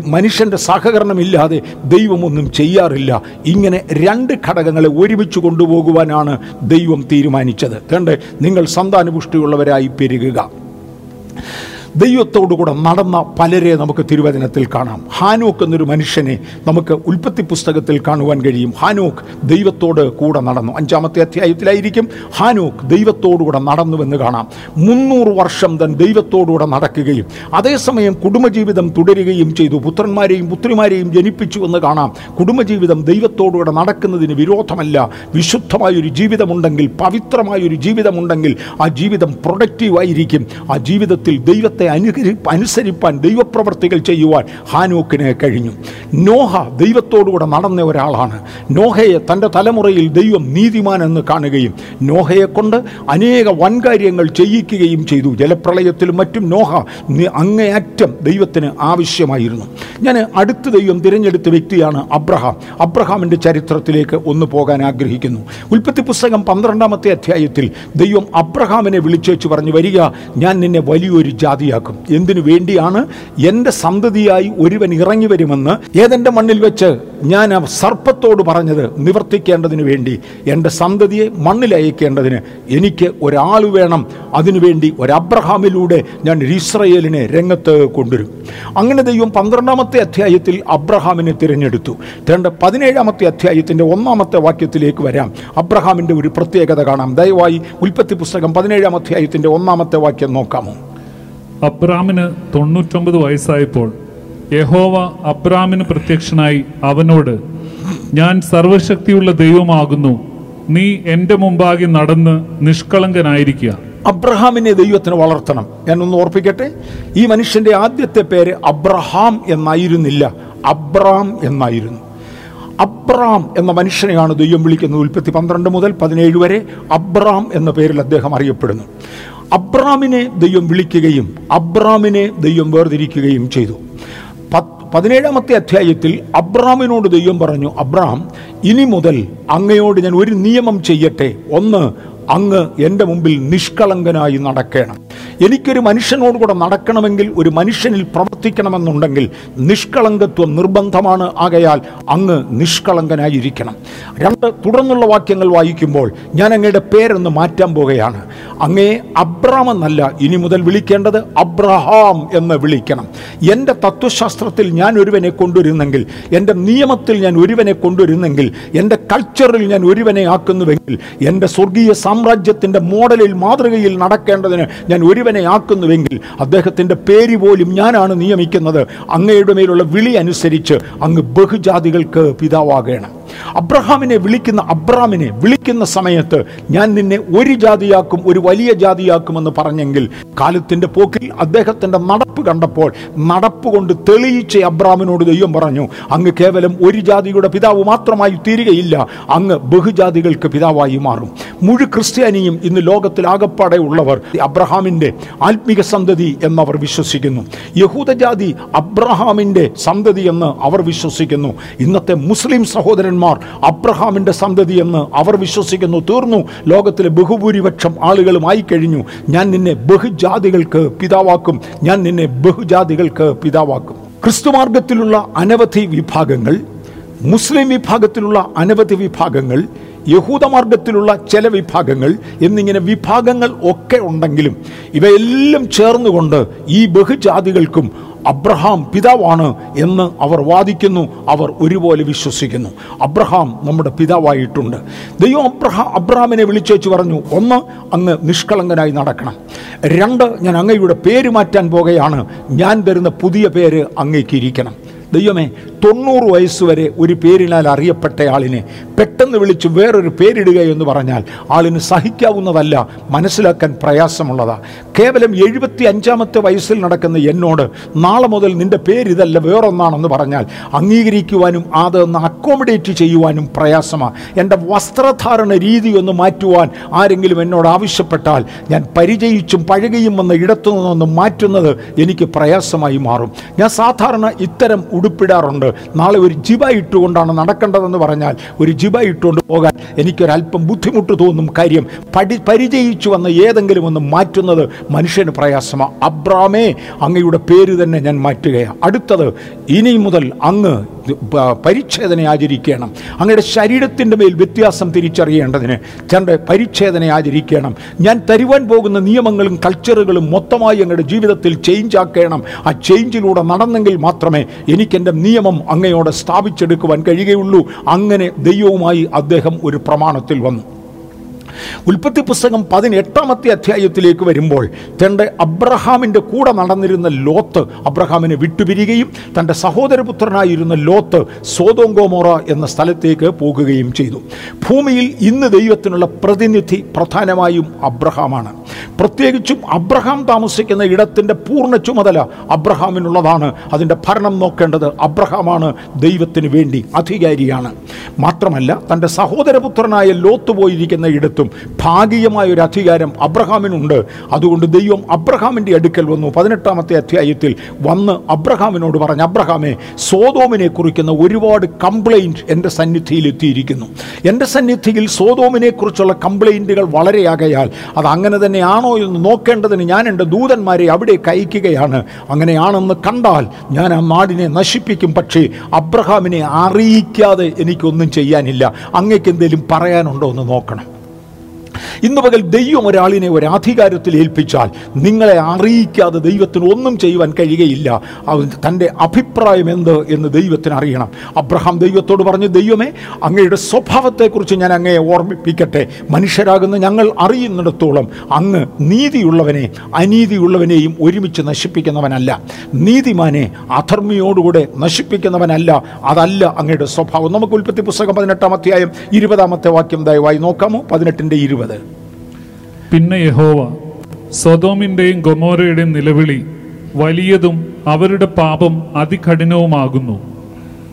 മനുഷ്യന്റെ സഹകരണമില്ലാതെ ദൈവമൊന്നും ചെയ്യാറില്ല. ഇങ്ങനെ രണ്ട് ഘടകങ്ങളെ ഒരുമിച്ച് കൊണ്ടുപോകുവാനാണ് ദൈവം തീരുമാനിച്ചത്. കണ്ട് നിങ്ങൾ സന്താനപുഷ്ടിയുള്ളവരായി പെരുകുക. ദൈവത്തോടുകൂടെ നടന്ന പലരെ നമുക്ക് തിരുവചനത്തിൽ കാണാം. ഹാനോക്ക് എന്നൊരു മനുഷ്യനെ നമുക്ക് ഉൽപ്പത്തി പുസ്തകത്തിൽ കാണുവാൻ കഴിയും. ഹാനോക്ക് ദൈവത്തോട് കൂടെ നടന്നു. അഞ്ചാമത്തെ അധ്യായത്തിലായിരിക്കും ഹാനോക്ക് ദൈവത്തോടുകൂടെ നടന്നുവെന്ന് കാണാം. മുന്നൂറ് വർഷം തൻ ദൈവത്തോടുകൂടെ നടക്കുകയും അതേസമയം കുടുംബജീവിതം തുടരുകയും ചെയ്തു. പുത്രന്മാരെയും പുത്രിമാരെയും ജനിപ്പിച്ചു എന്ന് കാണാം. കുടുംബജീവിതം ദൈവത്തോടുകൂടെ നടക്കുന്നതിന് വിരോധമല്ല. വിശുദ്ധമായൊരു ജീവിതമുണ്ടെങ്കിൽ പവിത്രമായൊരു ജീവിതമുണ്ടെങ്കിൽ ആ ജീവിതം പ്രൊഡക്റ്റീവായിരിക്കും. ആ ജീവിതത്തിൽ ദൈവത്തെ അനുകരി അനുസരിപ്പാൻ ദൈവപ്രവർത്തികൾ ചെയ്യുവാൻ ഹാനോക്കിന് കഴിഞ്ഞു. നോഹ ദൈവത്തോടുകൂടെ നടന്ന ഒരാളാണ്. നോഹയെ തന്റെ തലമുറയിൽ ദൈവം നീതിമാൻ എന്ന് കാണുകയും നോഹയെ കൊണ്ട് അനേക വൻകാര്യങ്ങൾ ചെയ്യിക്കുകയും ചെയ്തു. ജലപ്രളയത്തിലും മറ്റും നോഹ അങ്ങേയറ്റം ദൈവത്തിന് ആവശ്യമായിരുന്നു. ഞാൻ അടുത്ത ദൈവം തിരഞ്ഞെടുത്ത വ്യക്തിയാണ് അബ്രഹാം. അബ്രഹാമിന്റെ ചരിത്രത്തിലേക്ക് ഒന്ന് പോകാൻ ആഗ്രഹിക്കുന്നു. ഉൽപ്പത്തി പുസ്തകം പന്ത്രണ്ടാമത്തെ അധ്യായത്തിൽ ദൈവം അബ്രഹാമിനെ വിളിച്ചേച്ച് പറഞ്ഞു വരിക ഞാൻ നിന്നെ വലിയൊരു ജാതിയാക്കും എന്തിനു വേണ്ടിയാണ് എന്റെ സന്തതിയായി ഒരുവൻ ഇറങ്ങി വരുമെന്ന് ഏതെന്റെ മണ്ണിൽ വെച്ച് ഞാൻ സർപ്പത്തോട് പറഞ്ഞത് നിവർത്തിക്കേണ്ടതിന് വേണ്ടി എന്റെ സന്തതിയെ മണ്ണിൽ അയക്കേണ്ടതിന് എനിക്ക് ഒരാൾ വേണം. അതിനുവേണ്ടി ഒരു അബ്രഹാമിലൂടെ ഞാൻ ഇസ്രയേലിനെ രംഗത്ത് കൊണ്ടുവരും. അങ്ങനെ ദൈവം പന്ത്രണ്ടാമത്തെ അധ്യായത്തിൽ അബ്രഹാമിനെ തിരഞ്ഞെടുത്തു. രണ്ട് പതിനേഴാമത്തെ അധ്യായത്തിന്റെ ഒന്നാമത്തെ വാക്യത്തിലേക്ക് വരാം. അബ്രഹാമിന്റെ ഒരു പ്രത്യേകത കാണാം. ദയവായി ഉൽപ്പത്തി പുസ്തകം പതിനേഴാം അധ്യായത്തിന്റെ ഒന്നാമത്തെ വാക്യം നോക്കാമോ? അബ്രാമിന് തൊണ്ണൂറ്റൊമ്പത് വയസ്സായപ്പോൾ യഹോവ അബ്രാമിന് പ്രത്യക്ഷനായി അവനോട് ഞാൻ സർവശക്തിയുള്ള ദൈവമാകുന്നു. നീ എന്റെ മുമ്പാകെ നടന്ന് നിഷ്കളങ്കനായിരിക്കുക അബ്രഹാമിനെ ദൈവത്തിന് വളർത്തണം. ഞാനൊന്ന് ഓർപ്പിക്കട്ടെ ഈ മനുഷ്യന്റെ ആദ്യത്തെ പേര് അബ്രഹാം എന്നായിരുന്നില്ല. അബ്രാം എന്നായിരുന്നു. അബ്രാം എന്ന മനുഷ്യനെയാണ് ദൈവം വിളിക്കുന്നത്. ഉൽപ്പത്തി പന്ത്രണ്ട് മുതൽ പതിനേഴ് വരെ അബ്രാം എന്ന പേരിൽ അദ്ദേഹം അറിയപ്പെടുന്നു. അബ്രാമിനെ ദൈവം വിളിക്കുകയും അബ്രാമിനെ ദൈവം വേർതിരിക്കുകയും ചെയ്തു. പതിനേഴാമത്തെ അധ്യായത്തിൽ അബ്രാമിനോട് ദൈവം പറഞ്ഞു അബ്രാം ഇനി മുതൽ അങ്ങയോട് ഞാൻ ഒരു നിയമം ചെയ്യട്ടെ. ഒന്ന് അങ്ങ് എന്റെ മുമ്പിൽ നിഷ്കളങ്കനായി നടക്കണം. എനിക്കൊരു മനുഷ്യനോട് കൂടെ നടക്കണമെങ്കിൽ ഒരു മനുഷ്യനിൽ പ്രവർത്തിക്കണമെന്നുണ്ടെങ്കിൽ നിഷ്കളങ്കത്വം നിർബന്ധമാണ്. ആകയാൽ അങ്ങ് നിഷ്കളങ്കനായിരിക്കണം. രണ്ട് തുടർന്നുള്ള വാക്യങ്ങൾ വായിക്കുമ്പോൾ ഞാൻ അങ്ങയുടെ പേരൊന്ന് മാറ്റാൻ പോകുകയാണ് അങ്ങേ അബ്രാം എന്നല്ല ഇനി മുതൽ വിളിക്കേണ്ടത് അബ്രഹാം എന്ന് വിളിക്കണം. എന്റെ തത്വശാസ്ത്രത്തിൽ ഞാൻ ഒരുവനെ കൊണ്ടുവരുന്നെങ്കിൽ എന്റെ നിയമത്തിൽ ഞാൻ ഒരുവനെ കൊണ്ടുവരുന്നെങ്കിൽ എന്റെ കൾച്ചറിൽ ഞാൻ ഒരുവനെ ആക്കുന്നുവെങ്കിൽ എന്റെ സ്വർഗീയ സാമ്രാജ്യത്തിന്റെ മോഡലിൽ മാതൃകയിൽ നടക്കേണ്ടതിന് ഞാൻ ഒരുവനെ ആക്കുന്നുവെങ്കിൽ അദ്ദേഹത്തിന്റെ പേര് പോലും ഞാനാണ് നിയമിക്കുന്നത്. അങ്ങയുടെ മേലുള്ള വിളി അനുസരിച്ച് അങ്ങ് ബഹുജാതികൾക്ക് പിതാവാകണം. അബ്രഹാമിനെ വിളിക്കുന്ന അബ്രഹാമിനെ വിളിക്കുന്ന സമയത്ത് ഞാൻ നിന്നെ ഒരു ജാതിയാക്കും ഒരു വലിയ ജാതിയാക്കുമെന്ന് പറഞ്ഞെങ്കിൽ കാലത്തിന്റെ പോക്കിൽ അദ്ദേഹത്തിന്റെ നടപ്പ് കണ്ടപ്പോൾ നടപ്പ് കൊണ്ട് തെളിയിച്ച അബ്രാമിനോട് ദൈവം പറഞ്ഞു അങ്ങ് കേവലം ഒരു ജാതിയുടെ പിതാവ് മാത്രമായി തീരുകയില്ല അങ്ങ് ബഹുജാതികൾക്ക് പിതാവായി മാറും. മുഴു ക്രിസ്ത്യാനിയും ഇന്ന് ലോകത്തിൽ ആകപ്പാടെ ഉള്ളവർ അബ്രഹാമിന്റെ ആത്മീക സന്തതി എന്നവർ വിശ്വസിക്കുന്നു. യഹൂദജാതി അബ്രഹാമിന്റെ സന്തതി എന്ന് അവർ വിശ്വസിക്കുന്നു. ഇന്നത്തെ മുസ്ലിം സഹോദരന്മാർ അബ്രഹാമിന്റെ സന്തതി എന്ന് അവർ വിശ്വസിക്കുന്നു തീർന്നു. ലോകത്തിലെ ബഹുഭൂരിപക്ഷം ആളുകളുമായി കഴിഞ്ഞു. ഞാൻ നിന്നെ ബഹുജാതികൾക്ക് പിതാവാക്കും. ഞാൻ നിന്നെ ബഹുജാതികൾക്ക് പിതാവാക്കും. ക്രിസ്തുമാർഗത്തിലുള്ള അനവധി വിഭാഗങ്ങൾ മുസ്ലിം വിഭാഗത്തിലുള്ള അനവധി വിഭാഗങ്ങൾ യഹൂദമാർഗത്തിലുള്ള ചില വിഭാഗങ്ങൾ എന്നിങ്ങനെ വിഭാഗങ്ങൾ ഒക്കെ ഉണ്ടെങ്കിലും ഇവയെല്ലാം ചേർന്നുകൊണ്ട് ഈ ബഹുജാതികൾക്കും അബ്രഹാം പിതാവാണ് എന്ന് അവർ വാദിക്കുന്നു അവർ ഒരുപോലെ വിശ്വസിക്കുന്നു. അബ്രഹാം നമ്മുടെ പിതാവായിട്ടുണ്ട്. ദൈവം അബ്രഹാം അബ്രഹാമിനെ വിളിച്ചേച്ച് പറഞ്ഞു ഒന്ന് അങ്ങ് നിഷ്കളങ്കനായി നടക്കണം. രണ്ട് ഞാൻ അങ്ങയുടെ പേര് മാറ്റാൻ പോകുകയാണ് ഞാൻ തരുന്ന പുതിയ പേര് അങ്ങേക്ക് ഇരിക്കണം. ദൈവമേ തൊണ്ണൂറ് വയസ്സ് വരെ ഒരു പേരിനാൽ അറിയപ്പെട്ട ആളിനെ പെട്ടെന്ന് വിളിച്ച് വേറൊരു പേരിടുക എന്ന് പറഞ്ഞാൽ ആളിന് സഹിക്കാവുന്നതല്ല മനസ്സിലാക്കാൻ പ്രയാസമുള്ളതാ. കേവലം എഴുപത്തി അഞ്ചാമത്തെ വയസ്സിൽ നടക്കുന്ന എന്നോട് നാളെ മുതൽ നിന്റെ പേരിതല്ല വേറൊന്നാണെന്ന് പറഞ്ഞാൽ അംഗീകരിക്കുവാനും അതൊന്ന് അക്കോമഡേറ്റ് ചെയ്യുവാനും പ്രയാസമാണ് എന്റെ വസ്ത്രധാരണ രീതി ഒന്ന് മാറ്റുവാൻ ആരെങ്കിലും എന്നോട് ആവശ്യപ്പെട്ടാൽ ഞാൻ പരിചയിച്ചും പഴകിയും വന്ന ഇടത്തു നിന്നൊന്ന് മാറ്റുന്നത് എനിക്ക് പ്രയാസമായി മാറും. ഞാൻ സാധാരണ ഇത്തരം ഉടുപ്പിടാറുണ്ട്. നാളെ ഒരു ജിബ ഇട്ടുകൊണ്ടാണ് നടക്കേണ്ടതെന്ന് പറഞ്ഞാൽ ഒരു ജിബ ഇട്ടുകൊണ്ട് പോകാൻ എനിക്കൊരല്പം ബുദ്ധിമുട്ട് തോന്നും കാര്യം പഠി പരിചയിച്ചു വന്ന ഏതെങ്കിലും ഒന്ന് മാറ്റുന്നത് മനുഷ്യന് പ്രയാസമാണ് അബ്രാമേ അങ്ങയുടെ പേര് തന്നെ ഞാൻ മാറ്റുകയാണ് അടുത്തത് ഇനി മുതൽ അങ്ങ് പരിച്ഛേദന ആചരിക്കണം. അങ്ങയുടെ ശരീരത്തിന്റെ മേൽ വ്യത്യാസം തിരിച്ചറിയേണ്ടതിന് തന്റെ പരിച്ഛേദന ആചരിക്കണം. ഞാൻ തരുവാൻ പോകുന്ന നിയമങ്ങളും കൾച്ചറുകളും മൊത്തമായി അങ്ങയുടെ ജീവിതത്തിൽ ചേഞ്ച് ആക്കണം. ആ ചേഞ്ചിലൂടെ നടന്നെങ്കിൽ മാത്രമേ എനിക്കെന്റെ നിയമം അങ്ങയോടെ സ്ഥാപിച്ചെടുക്കുവാൻ കഴിയുകയുള്ളൂ. അങ്ങനെ ദൈവവുമായി അദ്ദേഹം ഒരു പ്രമാണത്തിൽ വന്നു. ഉൽപ്പത്തി പുസ്തകം പതിനെട്ടാമത്തെ അധ്യായത്തിലേക്ക് വരുമ്പോൾ തന്റെ അബ്രഹാമിന്റെ കൂടെ നടന്നിരുന്ന ലോത്ത് അബ്രഹാമിനെ വിട്ടുപിരികയും തന്റെ സഹോദരപുത്രനായിരുന്ന ലോത്ത് സോതോങ്കോമോറ എന്ന സ്ഥലത്തേക്ക് പോകുകയും ചെയ്തു. ഭൂമിയിൽ ഇന്ന് ദൈവത്തിനുള്ള പ്രതിനിധി പ്രധാനമായും അബ്രഹാമാണ്. പ്രത്യേകിച്ചും അബ്രഹാം താമസിക്കുന്ന ഇടത്തിന്റെ പൂർണ ചുമതല അബ്രഹാമിനുള്ളതാണ്. അതിന്റെ ഭരണം നോക്കേണ്ടത് അബ്രഹാമാണ്. ദൈവത്തിന് വേണ്ടി അധികാരിയാണ്. മാത്രമല്ല തന്റെ സഹോദരപുത്രനായ ലോത്ത് പോയിരിക്കുന്ന ഇടത്തും ഭാഗികമായ ഒരു അധികാരം അബ്രഹാമിനുണ്ട്. അതുകൊണ്ട് ദൈവം അബ്രഹാമിന്റെ അടുക്കൽ വന്നു. പതിനെട്ടാമത്തെ അധ്യായത്തിൽ വന്ന് അബ്രഹാമിനോട് പറഞ്ഞു അബ്രഹാമെ സോതോമിനെ കുറിക്കുന്ന ഒരുപാട് കംപ്ലൈന്റ് എന്റെ സന്നിധിയിൽ എത്തിയിരിക്കുന്നു. എന്റെ സന്നിധിയിൽ സോതോമിനെ കുറിച്ചുള്ള കംപ്ലൈന്റുകൾ വളരെയാകയാൽ അത് അങ്ങനെ തന്നെയാണോ എന്ന് നോക്കേണ്ടതിന് ഞാൻ എന്റെ ദൂതന്മാരെ അവിടെ അയക്കുകയാണ് അങ്ങനെയാണെന്ന് കണ്ടാൽ ഞാൻ ആ നാടിനെ നശിപ്പിക്കും പക്ഷേ അബ്രഹാമിനെ അറിയിക്കാതെ എനിക്കൊന്നും ചെയ്യാനില്ല. എന്തെങ്കിലും പറയാനുണ്ടോ എന്ന് നോക്കണം. ഇന്ന് പകൽ ദൈവം ഒരാളിനെ ഒരു അധികാരത്തിൽ ഏൽപ്പിച്ചാൽ നിങ്ങളെ അറിയിക്കാതെ ദൈവത്തിന് ഒന്നും ചെയ്യുവാൻ കഴിയുകയില്ല. തന്റെ അഭിപ്രായം എന്ത് എന്ന് ദൈവത്തിന് അറിയണം. അബ്രഹാം ദൈവത്തോട് പറഞ്ഞു ദൈവമേ അങ്ങയുടെ സ്വഭാവത്തെക്കുറിച്ച് ഞാൻ അങ്ങയെ ഓർമ്മിപ്പിക്കട്ടെ. മനുഷ്യരാകുന്ന ഞങ്ങൾ അറിയുന്നിടത്തോളം അങ്ങ് നീതിയുള്ളവനെ അനീതിയുള്ളവനെയും ഒരുമിച്ച് നശിപ്പിക്കുന്നവനല്ല. നീതിമാനെ അധർമ്മിയോടുകൂടെ നശിപ്പിക്കുന്നവനല്ല. അതല്ല അങ്ങയുടെ സ്വഭാവം. നമുക്ക് ഉൽപ്പത്തി പുസ്തകം പതിനെട്ടാം അധ്യായം ഇരുപതാമത്തെ വാക്യം ദയവായി നോക്കാമോ? പതിനെട്ടിന്റെ ഇരുപത്. പിന്നെ യഹോവ സ്വതോമിന്റെയും ഗൊമോരയുടെയും നിലവിളി വലിയതും അവരുടെ പാപം അതികഠിനവുമാകുന്നു.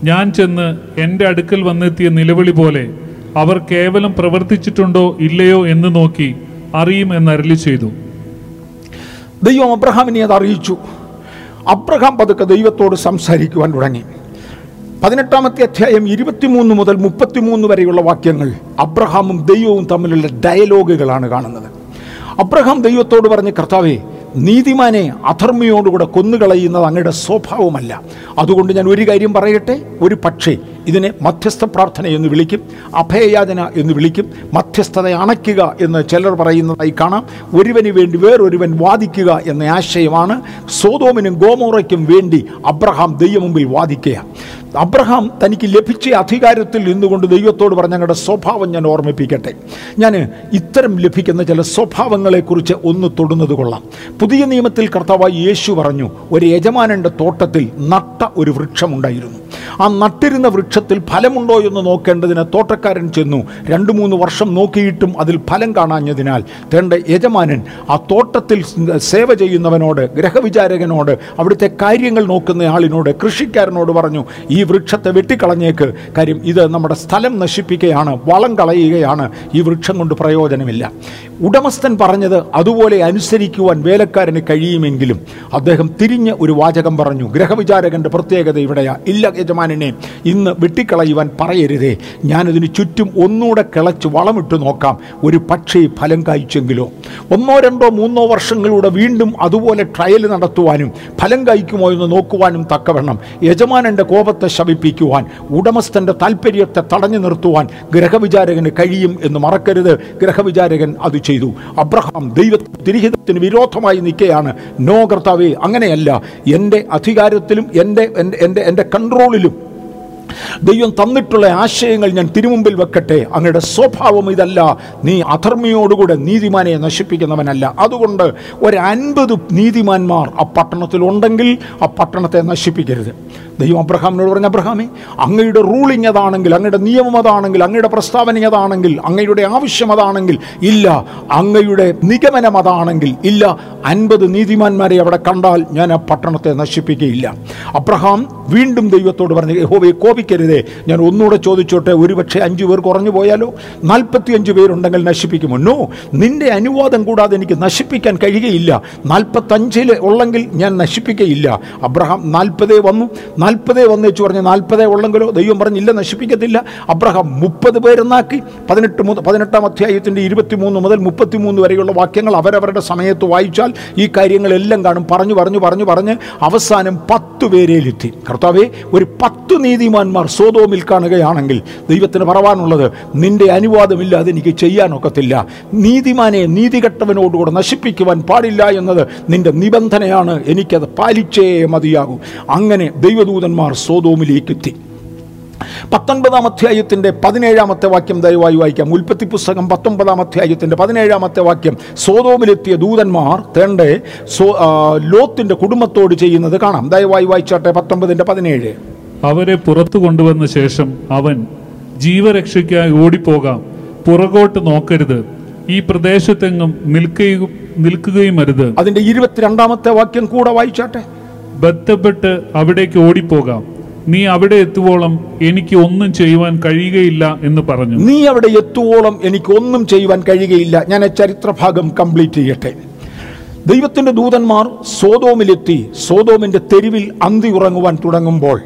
ഞാൻ ചെന്ന് എന്റെ അടുക്കൽ വന്നെത്തിയ നിലവിളി പോലെ അവർ കേവലം പ്രവർത്തിച്ചിട്ടുണ്ടോ ഇല്ലയോ എന്ന് നോക്കി അറിയും എന്നരളി ചെയ്തു. ദൈവം അബ്രഹാമിനെ അത് അറിയിച്ചു. അബ്രഹാം പതുക്കെ ദൈവത്തോട് സംസാരിക്കുവാൻ തുടങ്ങി. പതിനെട്ടാമത്തെ അധ്യായം ഇരുപത്തിമൂന്ന് മുതൽ മുപ്പത്തിമൂന്ന് വരെയുള്ള വാക്യങ്ങൾ അബ്രഹാമും ദൈവവും തമ്മിലുള്ള ഡയലോഗുകളാണ് കാണുന്നത്. അബ്രഹാം ദൈവത്തോട് പറഞ്ഞ് കർത്താവേ നീതിമാനെ അധർമ്മിയോടുകൂടെ കൊന്നുകളയുന്നത് അങ്ങയുടെ സ്വഭാവമല്ല. അതുകൊണ്ട് ഞാൻ ഒരു കാര്യം പറയട്ടെ? ഒരു പക്ഷേ ഇതിനെ മധ്യസ്ഥ പ്രാർത്ഥന എന്ന് വിളിക്കും അഭയയാചന എന്ന് വിളിക്കും മധ്യസ്ഥത അണയ്ക്കുക എന്ന് ചിലർ പറയുന്നതായി കാണാം. ഒരുവന് വേണ്ടി വേറൊരുവൻ വാദിക്കുക എന്ന ആശയമാണ് സോതോമിനും ഗോമോറയ്ക്കും വേണ്ടി അബ്രഹാം ദൈവമുമ്പിൽ വാദിക്കുക. അബ്രഹാം തനിക്ക് ലഭിച്ച അധികാരത്തിൽ നിന്നുകൊണ്ട് ദൈവത്തോട് പറഞ്ഞ ഞങ്ങളുടെ സ്വഭാവം ഞാൻ ഓർമ്മിപ്പിക്കട്ടെ. ഞാൻ ഇത്തരം ലഭിക്കുന്ന ചില സ്വഭാവങ്ങളെക്കുറിച്ച് ഒന്ന് തൊടുന്നത് കൊള്ളാം. പുതിയ നിയമത്തിൽ കർത്താവായി യേശു പറഞ്ഞു ഒരു യജമാനന്റെ തോട്ടത്തിൽ നട്ട ഒരു വൃക്ഷമുണ്ടായിരുന്നു ആ നട്ടിരുന്ന വൃക്ഷത്തിൽ ഫലമുണ്ടോ എന്ന് നോക്കേണ്ടതിന് തോട്ടക്കാരൻ ചെന്നു. രണ്ട് മൂന്ന് വർഷം നോക്കിയിട്ടും അതിൽ ഫലം കാണാഞ്ഞതിനാൽ തേണ്ട യജമാനൻ ആ തോട്ടത്തിൽ സേവ ചെയ്യുന്നവനോട് ഗ്രഹവിചാരകനോട് അവിടുത്തെ കാര്യങ്ങൾ നോക്കുന്ന ആളിനോട് കൃഷിക്കാരനോട് പറഞ്ഞു ഈ വൃക്ഷത്തെ വെട്ടിക്കളഞ്ഞേക്ക്. കാര്യം ഇത് നമ്മുടെ സ്ഥലം നശിപ്പിക്കുകയാണ് വളം കളയുകയാണ്. ഈ വൃക്ഷം കൊണ്ട് പ്രയോജനമില്ല. ഉടമസ്ഥൻ പറഞ്ഞത് അതുപോലെ അനുസരിക്കുവാൻ വേലക്കാരന് കഴിയുമെങ്കിലും അദ്ദേഹം തിരിഞ്ഞ് ഒരു വാചകം പറഞ്ഞു. ഗ്രഹവിചാരകന്റെ പ്രത്യേകത ഇവിടെയാ. ഇല്ല യജമാനെ ഇന്ന് വെട്ടിക്കളയുവാൻ പറയരുതേ. ഞാനതിന് ചുറ്റും ഒന്നുകൂടെ കിളച്ച് വളമിട്ട് നോക്കാം. ഒരു പക്ഷേ ഫലം കായ്ച്ചെങ്കിലോ. ഒന്നോ രണ്ടോ മൂന്നോ വർഷങ്ങളിലൂടെ വീണ്ടും അതുപോലെ ട്രയൽ നടത്തുവാനും ഫലം കായ്ക്കുമോ എന്ന് നോക്കുവാനും തക്കവണ്ണം യജമാനന്റെ കോപത്തെ ശമിപ്പിക്കുവാൻ ഉടമസ്ഥന്റെ താല്പര്യത്തെ തടഞ്ഞു നിർത്തുവാൻ ഗ്രഹവിചാരകന് കഴിയും എന്ന് മറക്കരുത്. ഗ്രഹവിചാരകൻ അത് ചെയ്തു. അബ്രഹാം ദൈവത്തിന് തിരിഹിതത്തിന് വിരോധമായി നിൽക്കുകയാണ് നോ കർത്താവേ അങ്ങനെയല്ല. എന്റെ അധികാരത്തിലും എന്റെ എന്റെ എന്റെ കൺട്രോളിലും ദൈവം തന്നിട്ടുള്ള ആശയങ്ങൾ ഞാൻ തിരുമുമ്പിൽ വെക്കട്ടെ. അങ്ങയുടെ സ്വഭാവം ഇതല്ല. നീ അധർമ്മിയോടുകൂടെ നീതിമാനെ നശിപ്പിക്കുന്നവനല്ല. അതുകൊണ്ട് ഒരു അൻപത് നീതിമാന്മാർ ആ പട്ടണത്തിൽ ഉണ്ടെങ്കിൽ ആ പട്ടണത്തെ നശിപ്പിക്കരുത്. ദൈവം അബ്രഹാമിനോട് പറഞ്ഞ അബ്രഹാമേ അങ്ങയുടെ റൂളിംഗ് അതാണെങ്കിൽ അങ്ങയുടെ നിയമം അതാണെങ്കിൽ അങ്ങയുടെ പ്രസ്താവന അതാണെങ്കിൽ അങ്ങയുടെ ആവശ്യം അതാണെങ്കിൽ ഇല്ല. അങ്ങയുടെ നിഗമനം അതാണെങ്കിൽ ഇല്ല. അൻപത് നീതിമാന്മാരെ അവിടെ കണ്ടാൽ ഞാൻ ആ പട്ടണത്തെ നശിപ്പിക്കുകയില്ല. അബ്രഹാം വീണ്ടും ദൈവത്തോട് പറഞ്ഞു യഹോവയെ കോപിക്കരുതേ ഞാൻ ഒന്നുകൂടെ ചോദിച്ചോട്ടെ ഒരുപക്ഷെ അഞ്ച് പേർ കുറഞ്ഞു പോയാലോ? നാൽപ്പത്തി അഞ്ച് പേരുണ്ടെങ്കിൽ നശിപ്പിക്കുമോ? നോ നിന്റെ അനുവാദം കൂടാതെ എനിക്ക് നശിപ്പിക്കാൻ കഴിയുകയില്ല. നാൽപ്പത്തഞ്ചിൽ ഉള്ളെങ്കിൽ ഞാൻ നശിപ്പിക്കുകയില്ല അബ്രഹാം നാൽപ്പതേ വന്നു. നാൽപ്പതേ വന്നേച്ചു പറഞ്ഞ് നാൽപ്പതേ ഉള്ളെങ്കിലോ? ദൈവം പറഞ്ഞില്ല നശിപ്പിക്കത്തില്ല. അബ്രഹാം മുപ്പത് പേരെന്നാക്കി. പതിനെട്ട് മുതൽ പതിനെട്ടാം അധ്യായത്തിന്റെ ഇരുപത്തിമൂന്ന് മുതൽ മുപ്പത്തിമൂന്ന് വരെയുള്ള വാക്യങ്ങൾ അവരവരുടെ സമയത്ത് വായിച്ചാൽ ഈ കാര്യങ്ങളെല്ലാം കാണും. പറഞ്ഞു പറഞ്ഞു പറഞ്ഞു പറഞ്ഞ് അവസാനം പത്ത് പേരേലെത്തി കർത്താവെ ഒരു പത്ത് നീതിമാന്മാർ സോതോമിൽ കാണുകയാണെങ്കിൽ ദൈവത്തിന് പറവാനുള്ളത് നിന്റെ അനുവാദമില്ലാതെ എനിക്ക് ചെയ്യാനൊക്കത്തില്ല. നീതിമാനെ നീതികെട്ടവനോടുകൂടെ നശിപ്പിക്കുവാൻ പാടില്ല എന്നത് നിന്റെ നിബന്ധനയാണ്. എനിക്കത് പാലിച്ചേ മതിയാകൂ. അങ്ങനെ ദൈവദൂതന്മാർ സോതോമിലേക്കെത്തി. പത്തൊൻപതാം അധ്യായത്തിന്റെ പതിനേഴാമത്തെ വാക്യം ദയവായി വായിക്കാം. ഉൽപ്പത്തി പുസ്തകം പത്തൊമ്പതാം അധ്യായത്തിന്റെ പതിനേഴാമത്തെ വാക്യം. സോതോമിലെത്തിയ ദൂതന്മാർ തേണ്ടേ സോ ലോത്തിന്റെ കുടുംബത്തോട് ചെയ്യുന്നത് കാണാം. ദയവായി വായിച്ചാട്ടെ പത്തൊമ്പതിന്റെ പതിനേഴ്. അവരെ പുറത്തു കൊണ്ടുവന്ന ശേഷം അവൻ ജീവരക്ഷയ്ക്കായി ഓടിപ്പോകാം. പുറകോട്ട് നോക്കരുത്. ഈ പ്രദേശത്തെങ്ങും നിൽക്കുകയും നിൽക്കുകയും അരുത്. അതിന്റെ ഇരുപത്തിരണ്ടാമത്തെ വാക്യം കൂടെ വായിച്ചാട്ടെ. ബന്ധപ്പെട്ട് അവിടേക്ക് ഓടിപ്പോകാം. നീ അവിടെ എത്തുവോളം എനിക്ക് ഒന്നും ചെയ്യുവാൻ കഴിയുകയില്ല എന്ന് പറഞ്ഞു. നീ അവിടെ എത്തുവോളം എനിക്ക് ഒന്നും ചെയ്യുവാൻ കഴിയുകയില്ല. ഞാൻ ചരിത്രഭാഗം കംപ്ലീറ്റ് ചെയ്യട്ടെ. ദൈവത്തിന്റെ ദൂതന്മാർ സോതോമിലെത്തി സോതോമിന്റെ തെരുവിൽ അന്തി ഉറങ്ങുവാൻ തുടങ്ങുമ്പോൾ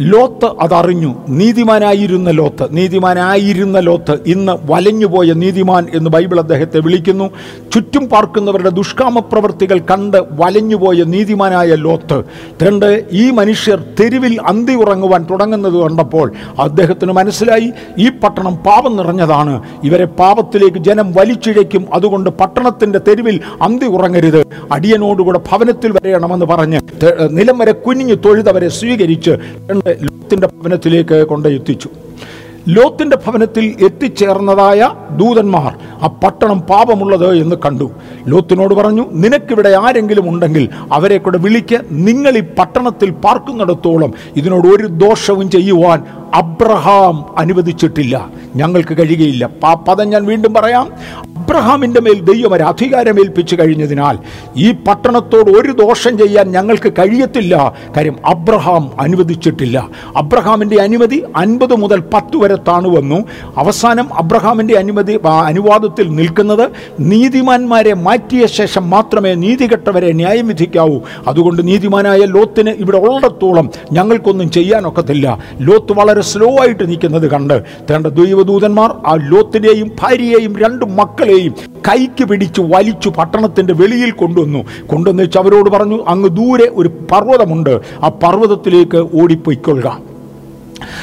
ലോത്ത് അതറിഞ്ഞു. നീതിമാനായിരുന്ന ലോത്ത്. നീതിമാനായിരുന്ന ലോത്ത്. ഇന്ന് വലഞ്ഞുപോയ നീതിമാൻ എന്ന് ബൈബിൾ അദ്ദേഹത്തെ വിളിക്കുന്നു. ചുറ്റും പാർക്കുന്നവരുടെ ദുഷ്കാമ പ്രവൃത്തികൾ കണ്ട് വലഞ്ഞുപോയ നീതിമാനായ ലോത്ത്. രണ്ട് ഈ മനുഷ്യർ തെരുവിൽ അന്തി ഉറങ്ങുവാൻ തുടങ്ങുന്നത് കണ്ടപ്പോൾ അദ്ദേഹത്തിന് മനസ്സിലായി ഈ പട്ടണം പാപം നിറഞ്ഞതാണ്. ഇവരെ പാപത്തിലേക്ക് ജനം വലിച്ചിഴയ്ക്കും. അതുകൊണ്ട് പട്ടണത്തിന്റെ തെരുവിൽ അന്തി ഉറങ്ങരുത്. അടിയനോടുകൂടെ ഭവനത്തിൽ വരയണമെന്ന് പറഞ്ഞ് നിലം വരെ കുനിഞ്ഞു തൊഴുതവരെ സ്വീകരിച്ച് രണ്ട് ലോത്തിന്റെ ഭവനത്തിലേക്ക് കൊണ്ടെത്തിച്ചു ലോത്തിന്റെ ഭവനത്തിൽ എത്തിച്ചേർന്നതായ ദൂതന്മാർ ആ പട്ടണം പാപമുള്ളത് എന്ന് കണ്ടു. ലോത്തിനോട് പറഞ്ഞു നിനക്കിവിടെ ആരെങ്കിലും ഉണ്ടെങ്കിൽ അവരെ കൂടെ വിളിക്ക്. നിങ്ങൾ ഈ പട്ടണത്തിൽ പാർക്കുന്നിടത്തോളം ഇതിനോട് ഒരു ദോഷവും ചെയ്യുവാൻ അബ്രഹാം അനുവദിച്ചിട്ടില്ല. ഞങ്ങൾക്ക് കഴിയുകയില്ല. പദം ഞാൻ വീണ്ടും പറയാം. അബ്രഹാമിന്റെ മേൽ ദൈവം ഒരു അധികാരം ഏൽപ്പിച്ചു കഴിഞ്ഞതിനാൽ ഈ പട്ടണത്തോട് ഒരു ദോഷം ചെയ്യാൻ ഞങ്ങൾക്ക് കഴിയത്തില്ല. കാര്യം അബ്രഹാം അനുവദിച്ചിട്ടില്ല. അബ്രഹാമിന്റെ അനുമതി അൻപത് മുതൽ പത്ത് വരെ താണു വന്നു. അവസാനം അബ്രഹാമിന്റെ അനുമതി അനുവാദത്തിൽ അനുവാദം നിൽക്കുന്നത് നീതിമാന്മാരെ മാറ്റിയ ശേഷം മാത്രമേ നീതികെട്ടവരെ ന്യായം വിധിക്കാവൂ. അതുകൊണ്ട് നീതിമാനായ ലോത്തിന് ഇവിടെ ഉള്ളിടത്തോളം ഞങ്ങൾക്കൊന്നും ചെയ്യാനൊക്കത്തില്ല. ലോത്ത് വളരെ സ്ലോ ആയിട്ട് നിൽക്കുന്നത് കണ്ട് തേണ്ട ദൈവദൂതന്മാർ ആ ലോത്തിനെയും ഭാര്യയെയും രണ്ട് മക്കളെയും കൈക്ക് പിടിച്ച് വലിച്ചു പട്ടണത്തിന്റെ വെളിയിൽ കൊണ്ടുവന്നു. കൊണ്ടുവന്ന് വെച്ച് അവരോട് പറഞ്ഞു അങ്ങ് ദൂരെ ഒരു പർവതമുണ്ട്. ആ പർവതത്തിലേക്ക് ഓടിപ്പോയിക്കൊള്ളുക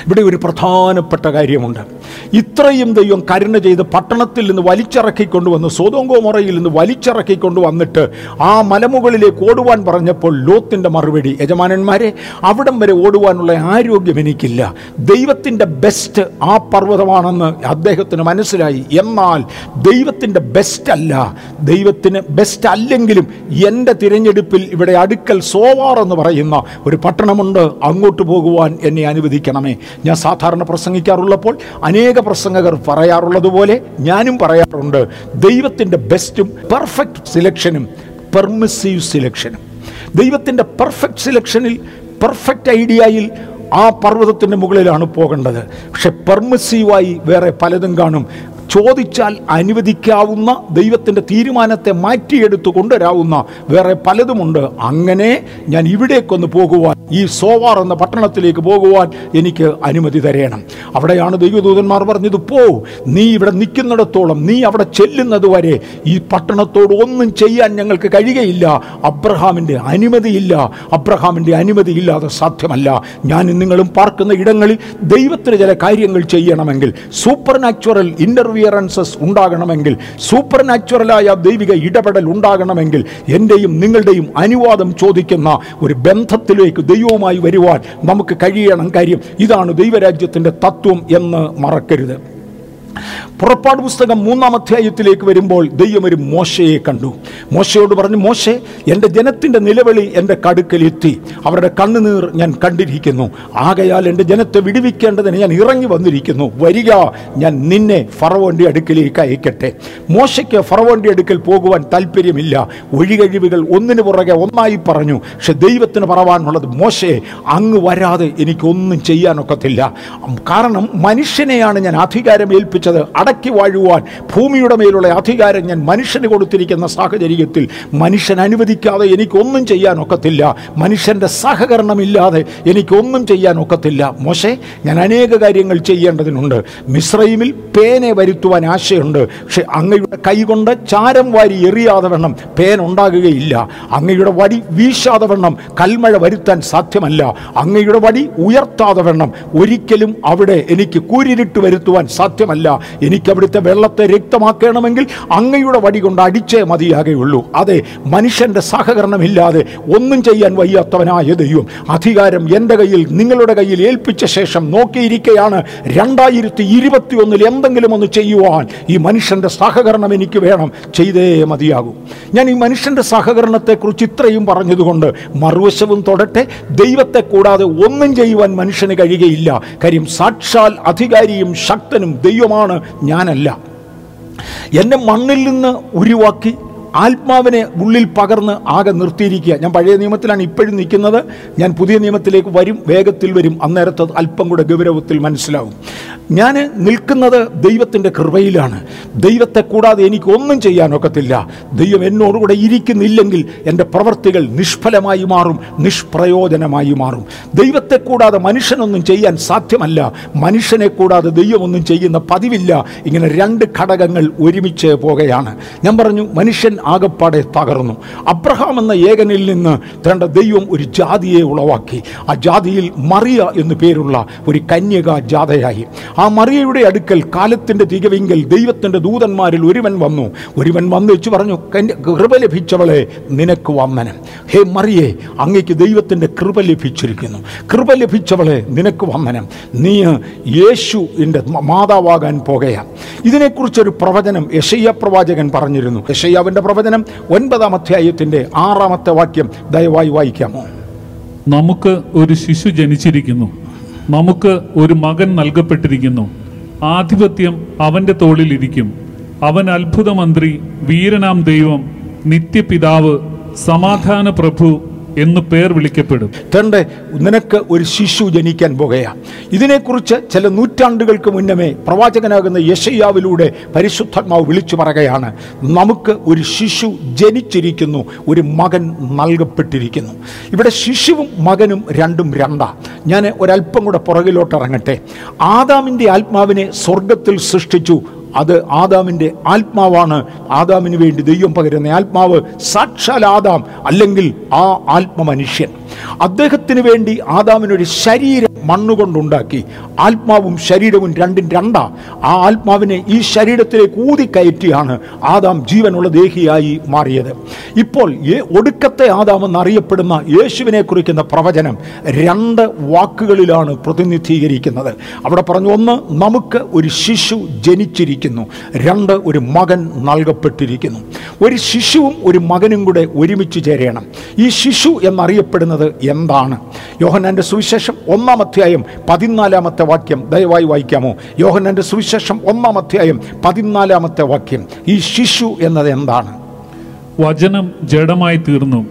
ഇവിടെ ഒരു പ്രധാനപ്പെട്ട കാര്യമുണ്ട്. ഇത്രയും ദൈവം കരുണ ചെയ്ത് പട്ടണത്തിൽ നിന്ന് വലിച്ചിറക്കിക്കൊണ്ടുവന്ന് സ്വതോങ്കോമുറയിൽ നിന്ന് വലിച്ചിറക്കിക്കൊണ്ട് കൊണ്ടുവന്നിട്ട് ആ മലമുകളിലേക്ക് ഓടുവാൻ പറഞ്ഞപ്പോൾ ലോത്തിന്റെ മറുപടി യജമാനന്മാരെ അവിടം വരെ ഓടുവാനുള്ള ആരോഗ്യം എനിക്കില്ല. ദൈവത്തിന്റെ ബെസ്റ്റ് ആ പർവതമാണെന്ന് അദ്ദേഹത്തിന് മനസ്സിലായി. എന്നാൽ ദൈവത്തിന്റെ ബെസ്റ്റ് അല്ല. ദൈവത്തിന് ബെസ്റ്റ് അല്ലെങ്കിലും എന്റെ തിരഞ്ഞെടുപ്പിൽ ഇവിടെ അടുക്കൽ സോവാർ എന്ന് പറയുന്ന ഒരു പട്ടണമുണ്ട്. അങ്ങോട്ട് പോകുവാൻ എന്നെ അനുവദിക്കണമേ. ഞാൻ സാധാരണ പ്രസംഗിക്കാറുള്ളപ്പോൾ അനേക പ്രസംഗകർ പറയാറുള്ളത് പോലെ ഞാനും പറയാറുണ്ട്. ദൈവത്തിന്റെ ബെസ്റ്റും പെർഫെക്റ്റ് സിലക്ഷനും പെർമിസീവ് സിലക്ഷനും ദൈവത്തിന്റെ പെർഫെക്റ്റ് സിലക്ഷനിൽ പെർഫെക്റ്റ് ഐഡിയയിൽ ആ പർവതത്തിന്റെ മുകളിലാണ് പോകേണ്ടത്. പക്ഷെ പെർമിസീവായി വേറെ പലതും കാണും. ചോദിച്ചാൽ അനുവദിക്കാവുന്ന ദൈവത്തിന്റെ തീരുമാനത്തെ മാറ്റിയെടുത്തു കൊണ്ടുവരാവുന്ന വേറെ പലതുമുണ്ട്. അങ്ങനെ ഞാൻ ഇവിടേക്കൊന്ന് പോകുവാൻ ഈ സോവാർ എന്ന പട്ടണത്തിലേക്ക് പോകുവാൻ എനിക്ക് അനുമതി തരയണം അവിടെയാണ് ദൈവദൂതന്മാർ പറഞ്ഞത് പോ നീ ഇവിടെ നിൽക്കുന്നിടത്തോളം നീ അവിടെ ചെല്ലുന്നത് വരെ ഈ പട്ടണത്തോട് ഒന്നും ചെയ്യാൻ ഞങ്ങൾക്ക് കഴിയുകയില്ല. അബ്രഹാമിന്റെ അനുമതിയില്ല അബ്രഹാമിന്റെ അനുമതിയില്ലാതെ സാധ്യമല്ല. ഞാൻ നിങ്ങളും പാർക്കുന്ന ഇടങ്ങളിൽ ദൈവത്തിന് ചില കാര്യങ്ങൾ ചെയ്യണമെങ്കിൽ സൂപ്പർ നാച്ചുറൽ ഇന്റർവിയറൻസസ് ഉണ്ടാകണമെങ്കിൽ സൂപ്പർ നാച്ചുറലായ ദൈവിക ഇടപെടൽ ഉണ്ടാകണമെങ്കിൽ എന്റെയും നിങ്ങളുടെയും അനുവാദം ചോദിക്കുന്ന ഒരു ബന്ധത്തിലേക്ക് ദൈവവുമായി വരുവാൻ നമുക്ക് കഴിയണം കാര്യം ഇതാണ് ദൈവരാജ്യത്തിന്റെ തത്വം എന്ന് മറക്കരുത്. പുറപ്പാട് പുസ്തകം മൂന്നാം അധ്യായത്തിലേക്ക് വരുമ്പോൾ ദൈവം ഒരു മോശയെ കണ്ടു. മോശയോട് പറഞ്ഞു മോശെ എന്റെ ജനത്തിന്റെ നിലവിളി എന്റെ കടുക്കൽ എത്തി. അവരുടെ കണ്ണുനീർ ഞാൻ കണ്ടിരിക്കുന്നു. ആകയാൽ എന്റെ ജനത്തെ വിടുവിക്കേണ്ടതിന് ഞാൻ ഇറങ്ങി വന്നിരിക്കുന്നു. വരിക ഞാൻ നിന്നെ ഫറവോന്റെ അടുക്കലേക്ക് അയക്കട്ടെ. മോശയ്ക്ക് ഫറവോന്റെ അടുക്കൽ പോകുവാൻ താല്പര്യമില്ല ഒഴികഴിവുകൾ ഒന്നിനു പുറകെ ഒന്നായി പറഞ്ഞു. പക്ഷെ ദൈവത്തിന് പറവാനുള്ളത് മോശെ അങ്ങ് വരാതെ എനിക്കൊന്നും ചെയ്യാനൊക്കത്തില്ല. കാരണം മനുഷ്യനെയാണ് ഞാൻ അധികാരം ഏൽപ്പിച്ചത് അടക്കി വാഴുവാൻ ഭൂമിയുടെ മേലുള്ള അധികാരം ഞാൻ മനുഷ്യന് കൊടുത്തിരിക്കുന്ന സാഹചര്യത്തിൽ മനുഷ്യൻ അനുവദിക്കാതെ എനിക്കൊന്നും ചെയ്യാൻ ഒക്കത്തില്ല. മനുഷ്യന്റെ സഹകരണമില്ലാതെ എനിക്കൊന്നും ചെയ്യാൻ ഒക്കത്തില്ല. മോശെ ഞാൻ അനേക കാര്യങ്ങൾ ചെയ്യേണ്ടതിനുണ്ട്. മിശ്രൈമിൽ പേനെ വരുത്തുവാൻ ആശയുണ്ട്. പക്ഷെ അങ്ങയുടെ കൈകൊണ്ട് ചാരം വാരി എറിയാതെ വണ്ണം പേൻ ഉണ്ടാകുകയില്ല. അങ്ങയുടെ വടി വീശാതെ വണ്ണം കൽമഴ വരുത്താൻ സാധ്യമല്ല. അങ്ങയുടെ വടി ഉയർത്താതെ വണ്ണം ഒരിക്കലും അവിടെ എനിക്ക് കൂരിരുട്ട് വരുത്തുവാൻ സാധ്യമല്ല. എനിക്ക് അവിടുത്തെ വെള്ളത്തെ രക്തമാക്കണമെങ്കിൽ അങ്ങയുടെ വടി കൊണ്ട് അടിച്ചേ മതിയാകുള്ളൂ അതെ മനുഷ്യന്റെ സഹകരണമില്ലാതെ ഒന്നും ചെയ്യാൻ വയ്യാത്തവനായ ദൈവം അധികാരം എന്റെ കയ്യിൽ നിങ്ങളുടെ കയ്യിൽ ഏൽപ്പിച്ച ശേഷം നോക്കിയിരിക്കുകയാണ് രണ്ടായിരത്തി ഇരുപത്തി ഒന്നിൽ എന്തെങ്കിലും ഒന്ന് ചെയ്യുവാൻ. ഈ മനുഷ്യന്റെ സഹകരണം എനിക്ക് വേണം ചെയ്തേ മതിയാകൂ. ഞാൻ ഈ മനുഷ്യന്റെ സഹകരണത്തെക്കുറിച്ച് ഇത്രയും പറഞ്ഞതുകൊണ്ട് മറുവശവും തൊടട്ടെ ദൈവത്തെ കൂടാതെ ഒന്നും ചെയ്യുവാൻ മനുഷ്യന് കഴിയുകയില്ല. കാര്യം സാക്ഷാൽ അധികാരിയും ശക്തനും ദൈവമാണ്. ഞാനല്ല. എന്നെ മണ്ണിൽ നിന്ന് ഉരുവാക്കി ആത്മാവിനെ ഉള്ളിൽ പകർന്ന് ആകെ നിർത്തിയിരിക്കുക. ഞാൻ പഴയ നിയമത്തിലാണ് ഇപ്പോഴും നിൽക്കുന്നത്. ഞാൻ പുതിയ നിയമത്തിലേക്ക് വരും വേഗത്തിൽ വരും. അന്നേരത്ത് അല്പം കൂടെ ഗൗരവത്തിൽ മനസ്സിലാവും. ഞാൻ നിൽക്കുന്നത് ദൈവത്തിന്റെ കൃപയിലാണ്. ദൈവത്തെ കൂടാതെ എനിക്കൊന്നും ചെയ്യാനൊക്കത്തില്ല ദൈവം എന്നോടുകൂടെ ഇരിക്കുന്നില്ലെങ്കിൽ എന്റെ പ്രവൃത്തികൾ നിഷ്ഫലമായി മാറും നിഷ്പ്രയോജനമായി മാറും. ദൈവത്തെ കൂടാതെ മനുഷ്യനൊന്നും ചെയ്യാൻ സാധ്യമല്ല. മനുഷ്യനെ കൂടാതെ ദൈവമൊന്നും ചെയ്യുന്ന പതിവില്ല. ഇങ്ങനെ രണ്ട് ഘടകങ്ങൾ ഒരുമിച്ച് പോകുകയാണ് ഞാൻ പറഞ്ഞു മനുഷ്യൻ ആകപ്പാടെ തകർന്നു. അബ്രഹാം എന്ന ഏകനിൽ നിന്ന് തേണ്ട ദൈവം ഒരു ജാതിയെ ഉളവാക്കി. ആ ജാതിയിൽ മറിയ എന്നു പേരുള്ള ഒരു കന്യക ജാഥയായി ആ മറിയയുടെ അടുക്കൽ കാലത്തിന്റെ തികവിങ്കൽ ദൈവത്തിന്റെ ദൂതന്മാരിൽ ഒരുവൻ വന്നു. ഒരുവൻ വന്നു വെച്ച് പറഞ്ഞു "കന്യ- കൃപ ലഭിച്ചവളെ നിനക്ക് വന്ദനം. ഹേ മറിയേ അങ്ങേക്ക് ദൈവത്തിന്റെ കൃപ ലഭിച്ചിരിക്കുന്നു. കൃപ ലഭിച്ചവളെ നിനക്ക് വന്ദനം. നീ യേശു എന്റെ മാതാവാകാൻ പോകുകയാണ് ഇതിനെക്കുറിച്ചൊരു പ്രവചനം യശയ്യ പ്രവാചകൻ പറഞ്ഞിരുന്നു. യശയ്യാവിന്റെ പ്രവചനം ഒൻപതാം അധ്യായത്തിന്റെ ആറാമത്തെ വാക്യം ദയവായി വായിക്കാമോ നമുക്ക് ഒരു ശിശു ജനിച്ചിരിക്കുന്നു. നമുക്ക് ഒരു മകൻ നൽകപ്പെട്ടിരിക്കുന്നു. ആധിപത്യം അവന്റെ തോളിലിരിക്കും അവൻ അത്ഭുതമന്ത്രി വീരനാം ദൈവം നിത്യപിതാവ് സമാധാന പ്രഭു എന്നു പേർ വിളിക്കപ്പെടും. തന്റെ നിനക്ക് ഒരു ശിശു ജനിക്കാൻ പോകുക ഇതിനെക്കുറിച്ച് ചില നൂറ്റാണ്ടുകൾക്ക് മുന്നമേ പ്രവാചകനാകുന്ന യശയ്യാവിലൂടെ പരിശുദ്ധാത്മാവ് വിളിച്ചു പറയുകയാണ്. നമുക്ക് ഒരു ശിശു ജനിച്ചിരിക്കുന്നു ഒരു മകൻ നൽകപ്പെട്ടിരിക്കുന്നു. ഇവിടെ ശിശുവും മകനും രണ്ടും രണ്ടാ. ഞാൻ ഒരല്പം കൂടെ പുറകിലോട്ട് ഇറങ്ങട്ടെ. ആദാമിന്റെ ആത്മാവിനെ സ്വർഗത്തിൽ സൃഷ്ടിച്ചു അത് ആദാമിന്റെ ആത്മാവാണ്. ആദാമിന് വേണ്ടി ദൈവം പകരുന്ന ആത്മാവ് സാക്ഷാൽ ആദാം അല്ലെങ്കിൽ ആ ആത്മ മനുഷ്യൻ അദ്ദേഹത്തിന് വേണ്ടി ആദാമിനൊരു ശരീരം മണ്ണുകൊണ്ടുണ്ടാക്കി. ആത്മാവും ശരീരവും രണ്ടും രണ്ടാ. ആ ആത്മാവിനെ ഈ ശരീരത്തിലേക്ക് ഊതിക്കയറ്റിയാണ് ആദാം ജീവനുള്ള ദേഹിയായി മാറിയത്. ഇപ്പോൾ ഒടുക്കത്തെ ആദാം എന്നറിയപ്പെടുന്ന യേശുവിനെ കുറിക്കുന്ന പ്രവചനം രണ്ട് വാക്കുകളിലാണ് പ്രതിനിധീകരിക്കുന്നത്. അവിടെ പറഞ്ഞു ഒന്ന് നമുക്ക് ഒരു ശിശു ജനിച്ചിരിക്കുന്നു രണ്ട് ഒരു മകൻ നൽകപ്പെട്ടിരിക്കുന്നു. ഒരു ശിശുവും ഒരു മകനും കൂടെ ഒരുമിച്ച് ചേരണം. ഈ ശിശു എന്നറിയപ്പെടുന്നത് എന്താണ്? യോഹന്നാന്റെ സുവിശേഷം ഒന്നാം അധ്യായം പതിനാലാമത്തെ വാക്യം. ദയവായി വായിക്കാമോ? യോഹന്നാന്റെ സുവിശേഷം ഒന്നാം അധ്യായം പതിനാലാമത്തെ വാക്യം. ഈ ശിശു എന്നത് എന്താണ്? വചനം ജഡമായി തീർന്നു.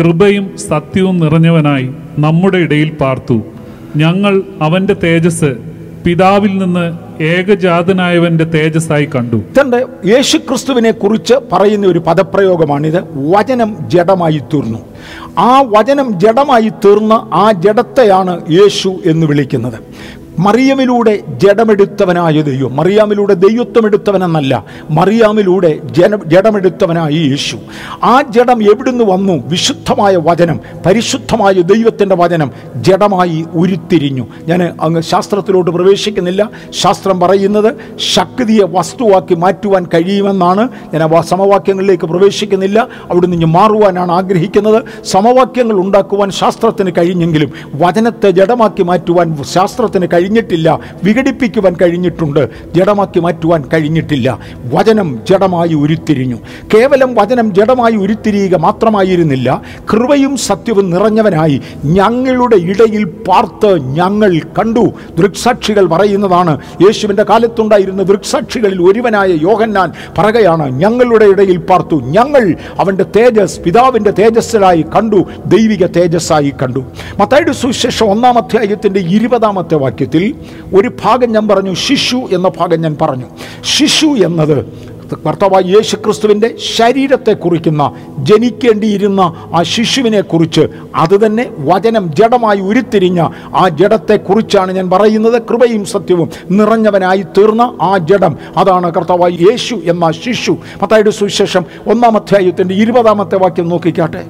കൃപയും സത്യവും നിറഞ്ഞവനായി നമ്മുടെ ഇടയിൽ പാർത്തു. ഞങ്ങൾ അവന്റെ തേജസ് പിതാവിൽ നിന്ന് ഏകജാതനായവന്റെ തേജസ്സായി കണ്ടു. തന്റെ യേശുക്രിസ്തുവിനെ കുറിച്ച് പറയുന്ന ഒരു പദപ്രയോഗമാണിത്. വചനം ജഡമായി തീർന്നു. ആ വചനം ജഡമായി തീർന്ന ആ ജഡത്തെയാണ് യേശു എന്ന് വിളിക്കുന്നത്. മറിയമിലൂടെ ജഡമെടുത്തവനായ ദൈവം മറിയാമിലൂടെ ദൈവത്വം എടുത്തവനെന്നല്ല മറിയാമിലൂടെ ജന ജഡമെടുത്തവനായ യേശു. ആ ജഡം എവിടുന്ന് വന്നു? വിശുദ്ധമായ വചനം പരിശുദ്ധമായ ദൈവത്തിന്റെ വചനം ജഡമായി ഉരുത്തിരിഞ്ഞു. ഞാൻ അങ്ങ് ശാസ്ത്രത്തിലോട്ട് പ്രവേശിക്കുന്നില്ല. ശാസ്ത്രം പറയുന്നത് ശക്തിയെ വസ്തുവാക്കി മാറ്റുവാൻ കഴിയുമെന്നാണ്. ഞാൻ ആ സമവാക്യങ്ങളിലേക്ക് പ്രവേശിക്കുന്നില്ല. അവിടുന്ന് ഇനി മാറുവാനാണ് ആഗ്രഹിക്കുന്നത്. സമവാക്യങ്ങൾ ഉണ്ടാക്കുവാൻ ശാസ്ത്രത്തിന് കഴിഞ്ഞെങ്കിലും വചനത്തെ ജഡമാക്കി മാറ്റുവാൻ ശാസ്ത്രത്തിന് കഴിഞ്ഞിട്ടില്ല. വിഘടിപ്പിക്കുവാൻ കഴിഞ്ഞിട്ടുണ്ട്. ജഡമാക്കി മാറ്റുവാൻ കഴിഞ്ഞിട്ടില്ല. വചനം ജഡമായി ഉരുത്തിരിഞ്ഞു. കേവലം വചനം ജഡമായി ഉരുത്തിരിയുക മാത്രമായിരുന്നില്ല. കൃപയും സത്യവും നിറഞ്ഞവനായി ഞങ്ങളുടെ ഇടയിൽ പാർത്ത് ഞങ്ങൾ കണ്ടു. ദൃക്സാക്ഷികൾ പറയുന്നതാണ് യേശുവിന്റെ കാലത്തുണ്ടായിരുന്ന ദൃക്സാക്ഷികളിൽ ഒരുവനായ യോഹന്നാൻ പറയുകയാണ് ഞങ്ങളുടെ ഇടയിൽ പാർത്തു ഞങ്ങൾ അവന്റെ തേജസ് പിതാവിന്റെ തേജസ്സിലായി കണ്ടു ദൈവിക തേജസ്സായി കണ്ടു. മത്തായുടെ സുവിശേഷം ഒന്നാം അധ്യായത്തിന്റെ ഇരുപതാമത്തെ വാക്യത്തിൽ ഒരു ഭാഗം ഞാൻ പറഞ്ഞു ശിശു എന്ന ഭാഗം ഞാൻ പറഞ്ഞു. ശിശു എന്നത് കർത്താവായ യേശു ക്രിസ്തുവിന്റെ ശരീരത്തെ കുറിക്കുന്ന ജനിക്കേണ്ടിയിരുന്ന ആ ശിശുവിനെ കുറിച്ച് അതുതന്നെ വചനം ജഡമായി ഉരുത്തിരിഞ്ഞ ആ ജഡത്തെക്കുറിച്ചാണ് ഞാൻ പറയുന്നത്. കൃപയും സത്യവും നിറഞ്ഞവനായി തീർന്ന ആ ജഡം അതാണ് കർത്താവായ യേശു എന്ന ശിശു. മത്തായുടെ സുവിശേഷം ഒന്നാം അധ്യായത്തിന്റെ ഇരുപതാമത്തെ വാക്യം നോക്കിക്കാട്ടെ.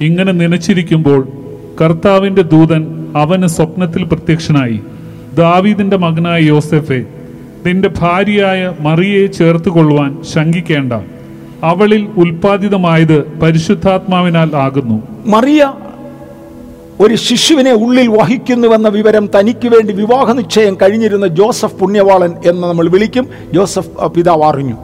ഇങ്ങനെ നനച്ചിരിക്കുമ്പോൾ കർത്താവിന്റെ ദൂതൻ അവന് സ്വപ്നത്തിൽ പ്രത്യക്ഷനായി. ദാവീദിന്റെ മകനായ യോസെഫെ നിന്റെ ഭാര്യയായ മറിയയെ ചേർത്ത് കൊള്ളുവാൻ ശങ്കിക്കേണ്ട. അവളിൽ ഉൽപാദിതമായത് പരിശുദ്ധാത്മാവിനാൽ ആകുന്നു. മറിയ ഒരു ശിശുവിനെ ഉള്ളിൽ വഹിക്കുന്നുവെന്ന വിവരം തനിക്ക് വേണ്ടി വിവാഹ നിശ്ചയം കഴിഞ്ഞിരുന്ന ജോസഫ് പുണ്യവാളൻ എന്ന് നമ്മൾ വിളിക്കും. ജോസഫ് പിതാവ് അറിഞ്ഞു.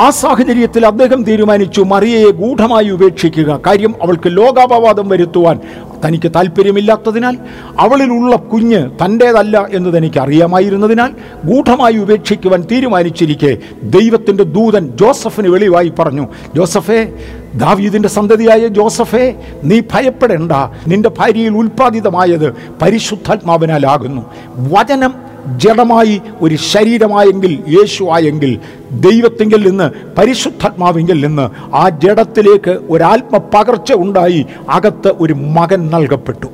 ആ സാഹചര്യത്തിൽ അദ്ദേഹം തീരുമാനിച്ചു മറിയയെ ഗൂഢമായി ഉപേക്ഷിക്കുക. കാര്യം അവൾക്ക് ലോകാപവാദം വരുത്തുവാൻ തനിക്ക് താല്പര്യമില്ലാത്തതിനാൽ അവളിലുള്ള കുഞ്ഞ് തന്റേതല്ല എന്ന് തനിക്ക് അറിയാമായിരുന്നതിനാൽ ഗൂഢമായി ഉപേക്ഷിക്കുവാൻ തീരുമാനിച്ചിരിക്കെ. ദൈവത്തിന്റെ ദൂതൻ ജോസഫിന് വെളിവായി പറഞ്ഞു ജോസഫേ ദാവീദിന്റെ സന്തതിയായ ജോസഫേ നീ ഭയപ്പെടേണ്ട. നിന്റെ ഭാര്യയിൽ ഉൽപ്പാദിതമായത് പരിശുദ്ധാത്മാവിനാലാകുന്നു. വചനം ജഡമായി ഒരു ശരീരമായെങ്കിൽ യേശു ആയെങ്കിൽ ദൈവത്തിങ്കിൽ നിന്ന് പരിശുദ്ധാത്മാവിങ്കിൽ നിന്ന് ആ ജഡത്തിലേക്ക് ഒരാത്മ പകർച്ച ഉണ്ടായി അകത്ത് ഒരു മകൻ നൽകപ്പെട്ടു.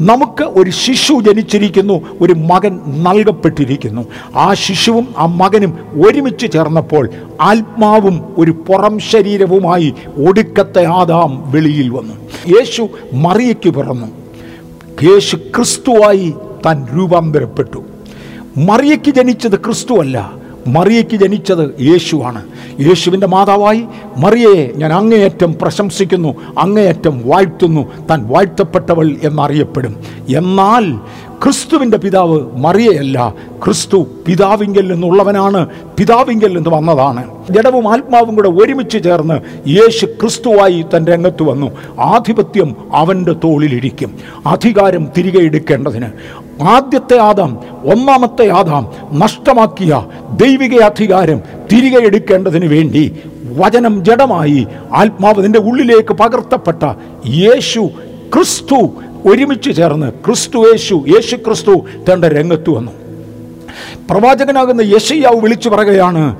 നമുക്ക് ഒരു ശിശു ജനിച്ചിരിക്കുന്നു ഒരു മകൻ നൽകപ്പെട്ടിരിക്കുന്നു. ആ ശിശുവും ആ മകനും ഒരുമിച്ച് ചേർന്നപ്പോൾ ആത്മാവും ഒരു പുറം ശരീരവുമായി ഒടുക്കത്തെ ആദാം വെളിയിൽ വന്നു. യേശു മറിയയ്ക്ക് പിറന്നു. യേശു ക്രിസ്തുവായി താൻ രൂപാന്തരപ്പെട്ടു. മറിയയ്ക്ക് ജനിച്ചത് ക്രിസ്തുവല്ല. മറിയയ്ക്ക് ജനിച്ചത് യേശുവാണ്. യേശുവിന്റെ മാതാവായി മറിയയെ ഞാൻ അങ്ങേയറ്റം പ്രശംസിക്കുന്നു അങ്ങേയറ്റം വാഴ്ത്തുന്നു താൻ വാഴ്ത്തപ്പെട്ടവൾ എന്നറിയപ്പെടും. എന്നാൽ ക്രിസ്തുവിന്റെ പിതാവ് മറിയയല്ല ക്രിസ്തു പിതാവിങ്കൽ നിന്നുള്ളവനാണ് പിതാവിങ്കൽ നിന്ന് വന്നതാണ്. ജഡവും ആത്മാവും കൂടെ ഒരുമിച്ച് ചേർന്ന് യേശു ക്രിസ്തുവായി തന്റെ രംഗത്ത് വന്നു. ആധിപത്യം അവന്റെ തോളിലിരിക്കും. അധികാരം തിരികെ എടുക്കേണ്ടതിന്. ആദ്യത്തെ ആദാം ഒന്നാമത്തെ ആദാം നഷ്ടമാക്കിയ ദൈവിക അധികാരം തിരികെ എടുക്കേണ്ടതിന് വേണ്ടി വചനം ജഡമായി ആത്മാവ് നിന്റെ ഉള്ളിലേക്ക് പകർത്തപ്പെട്ട യേശു ക്രിസ്തു ഒരുമിച്ച് ചേർന്ന് ക്രിസ്തു യേശു യേശു ക്രിസ്തു തന്റെ രംഗത്ത് വന്നു. പ്രവാചകനാകുന്ന യശയ്യാവ് വിളിച്ചു പറയുകയാണ്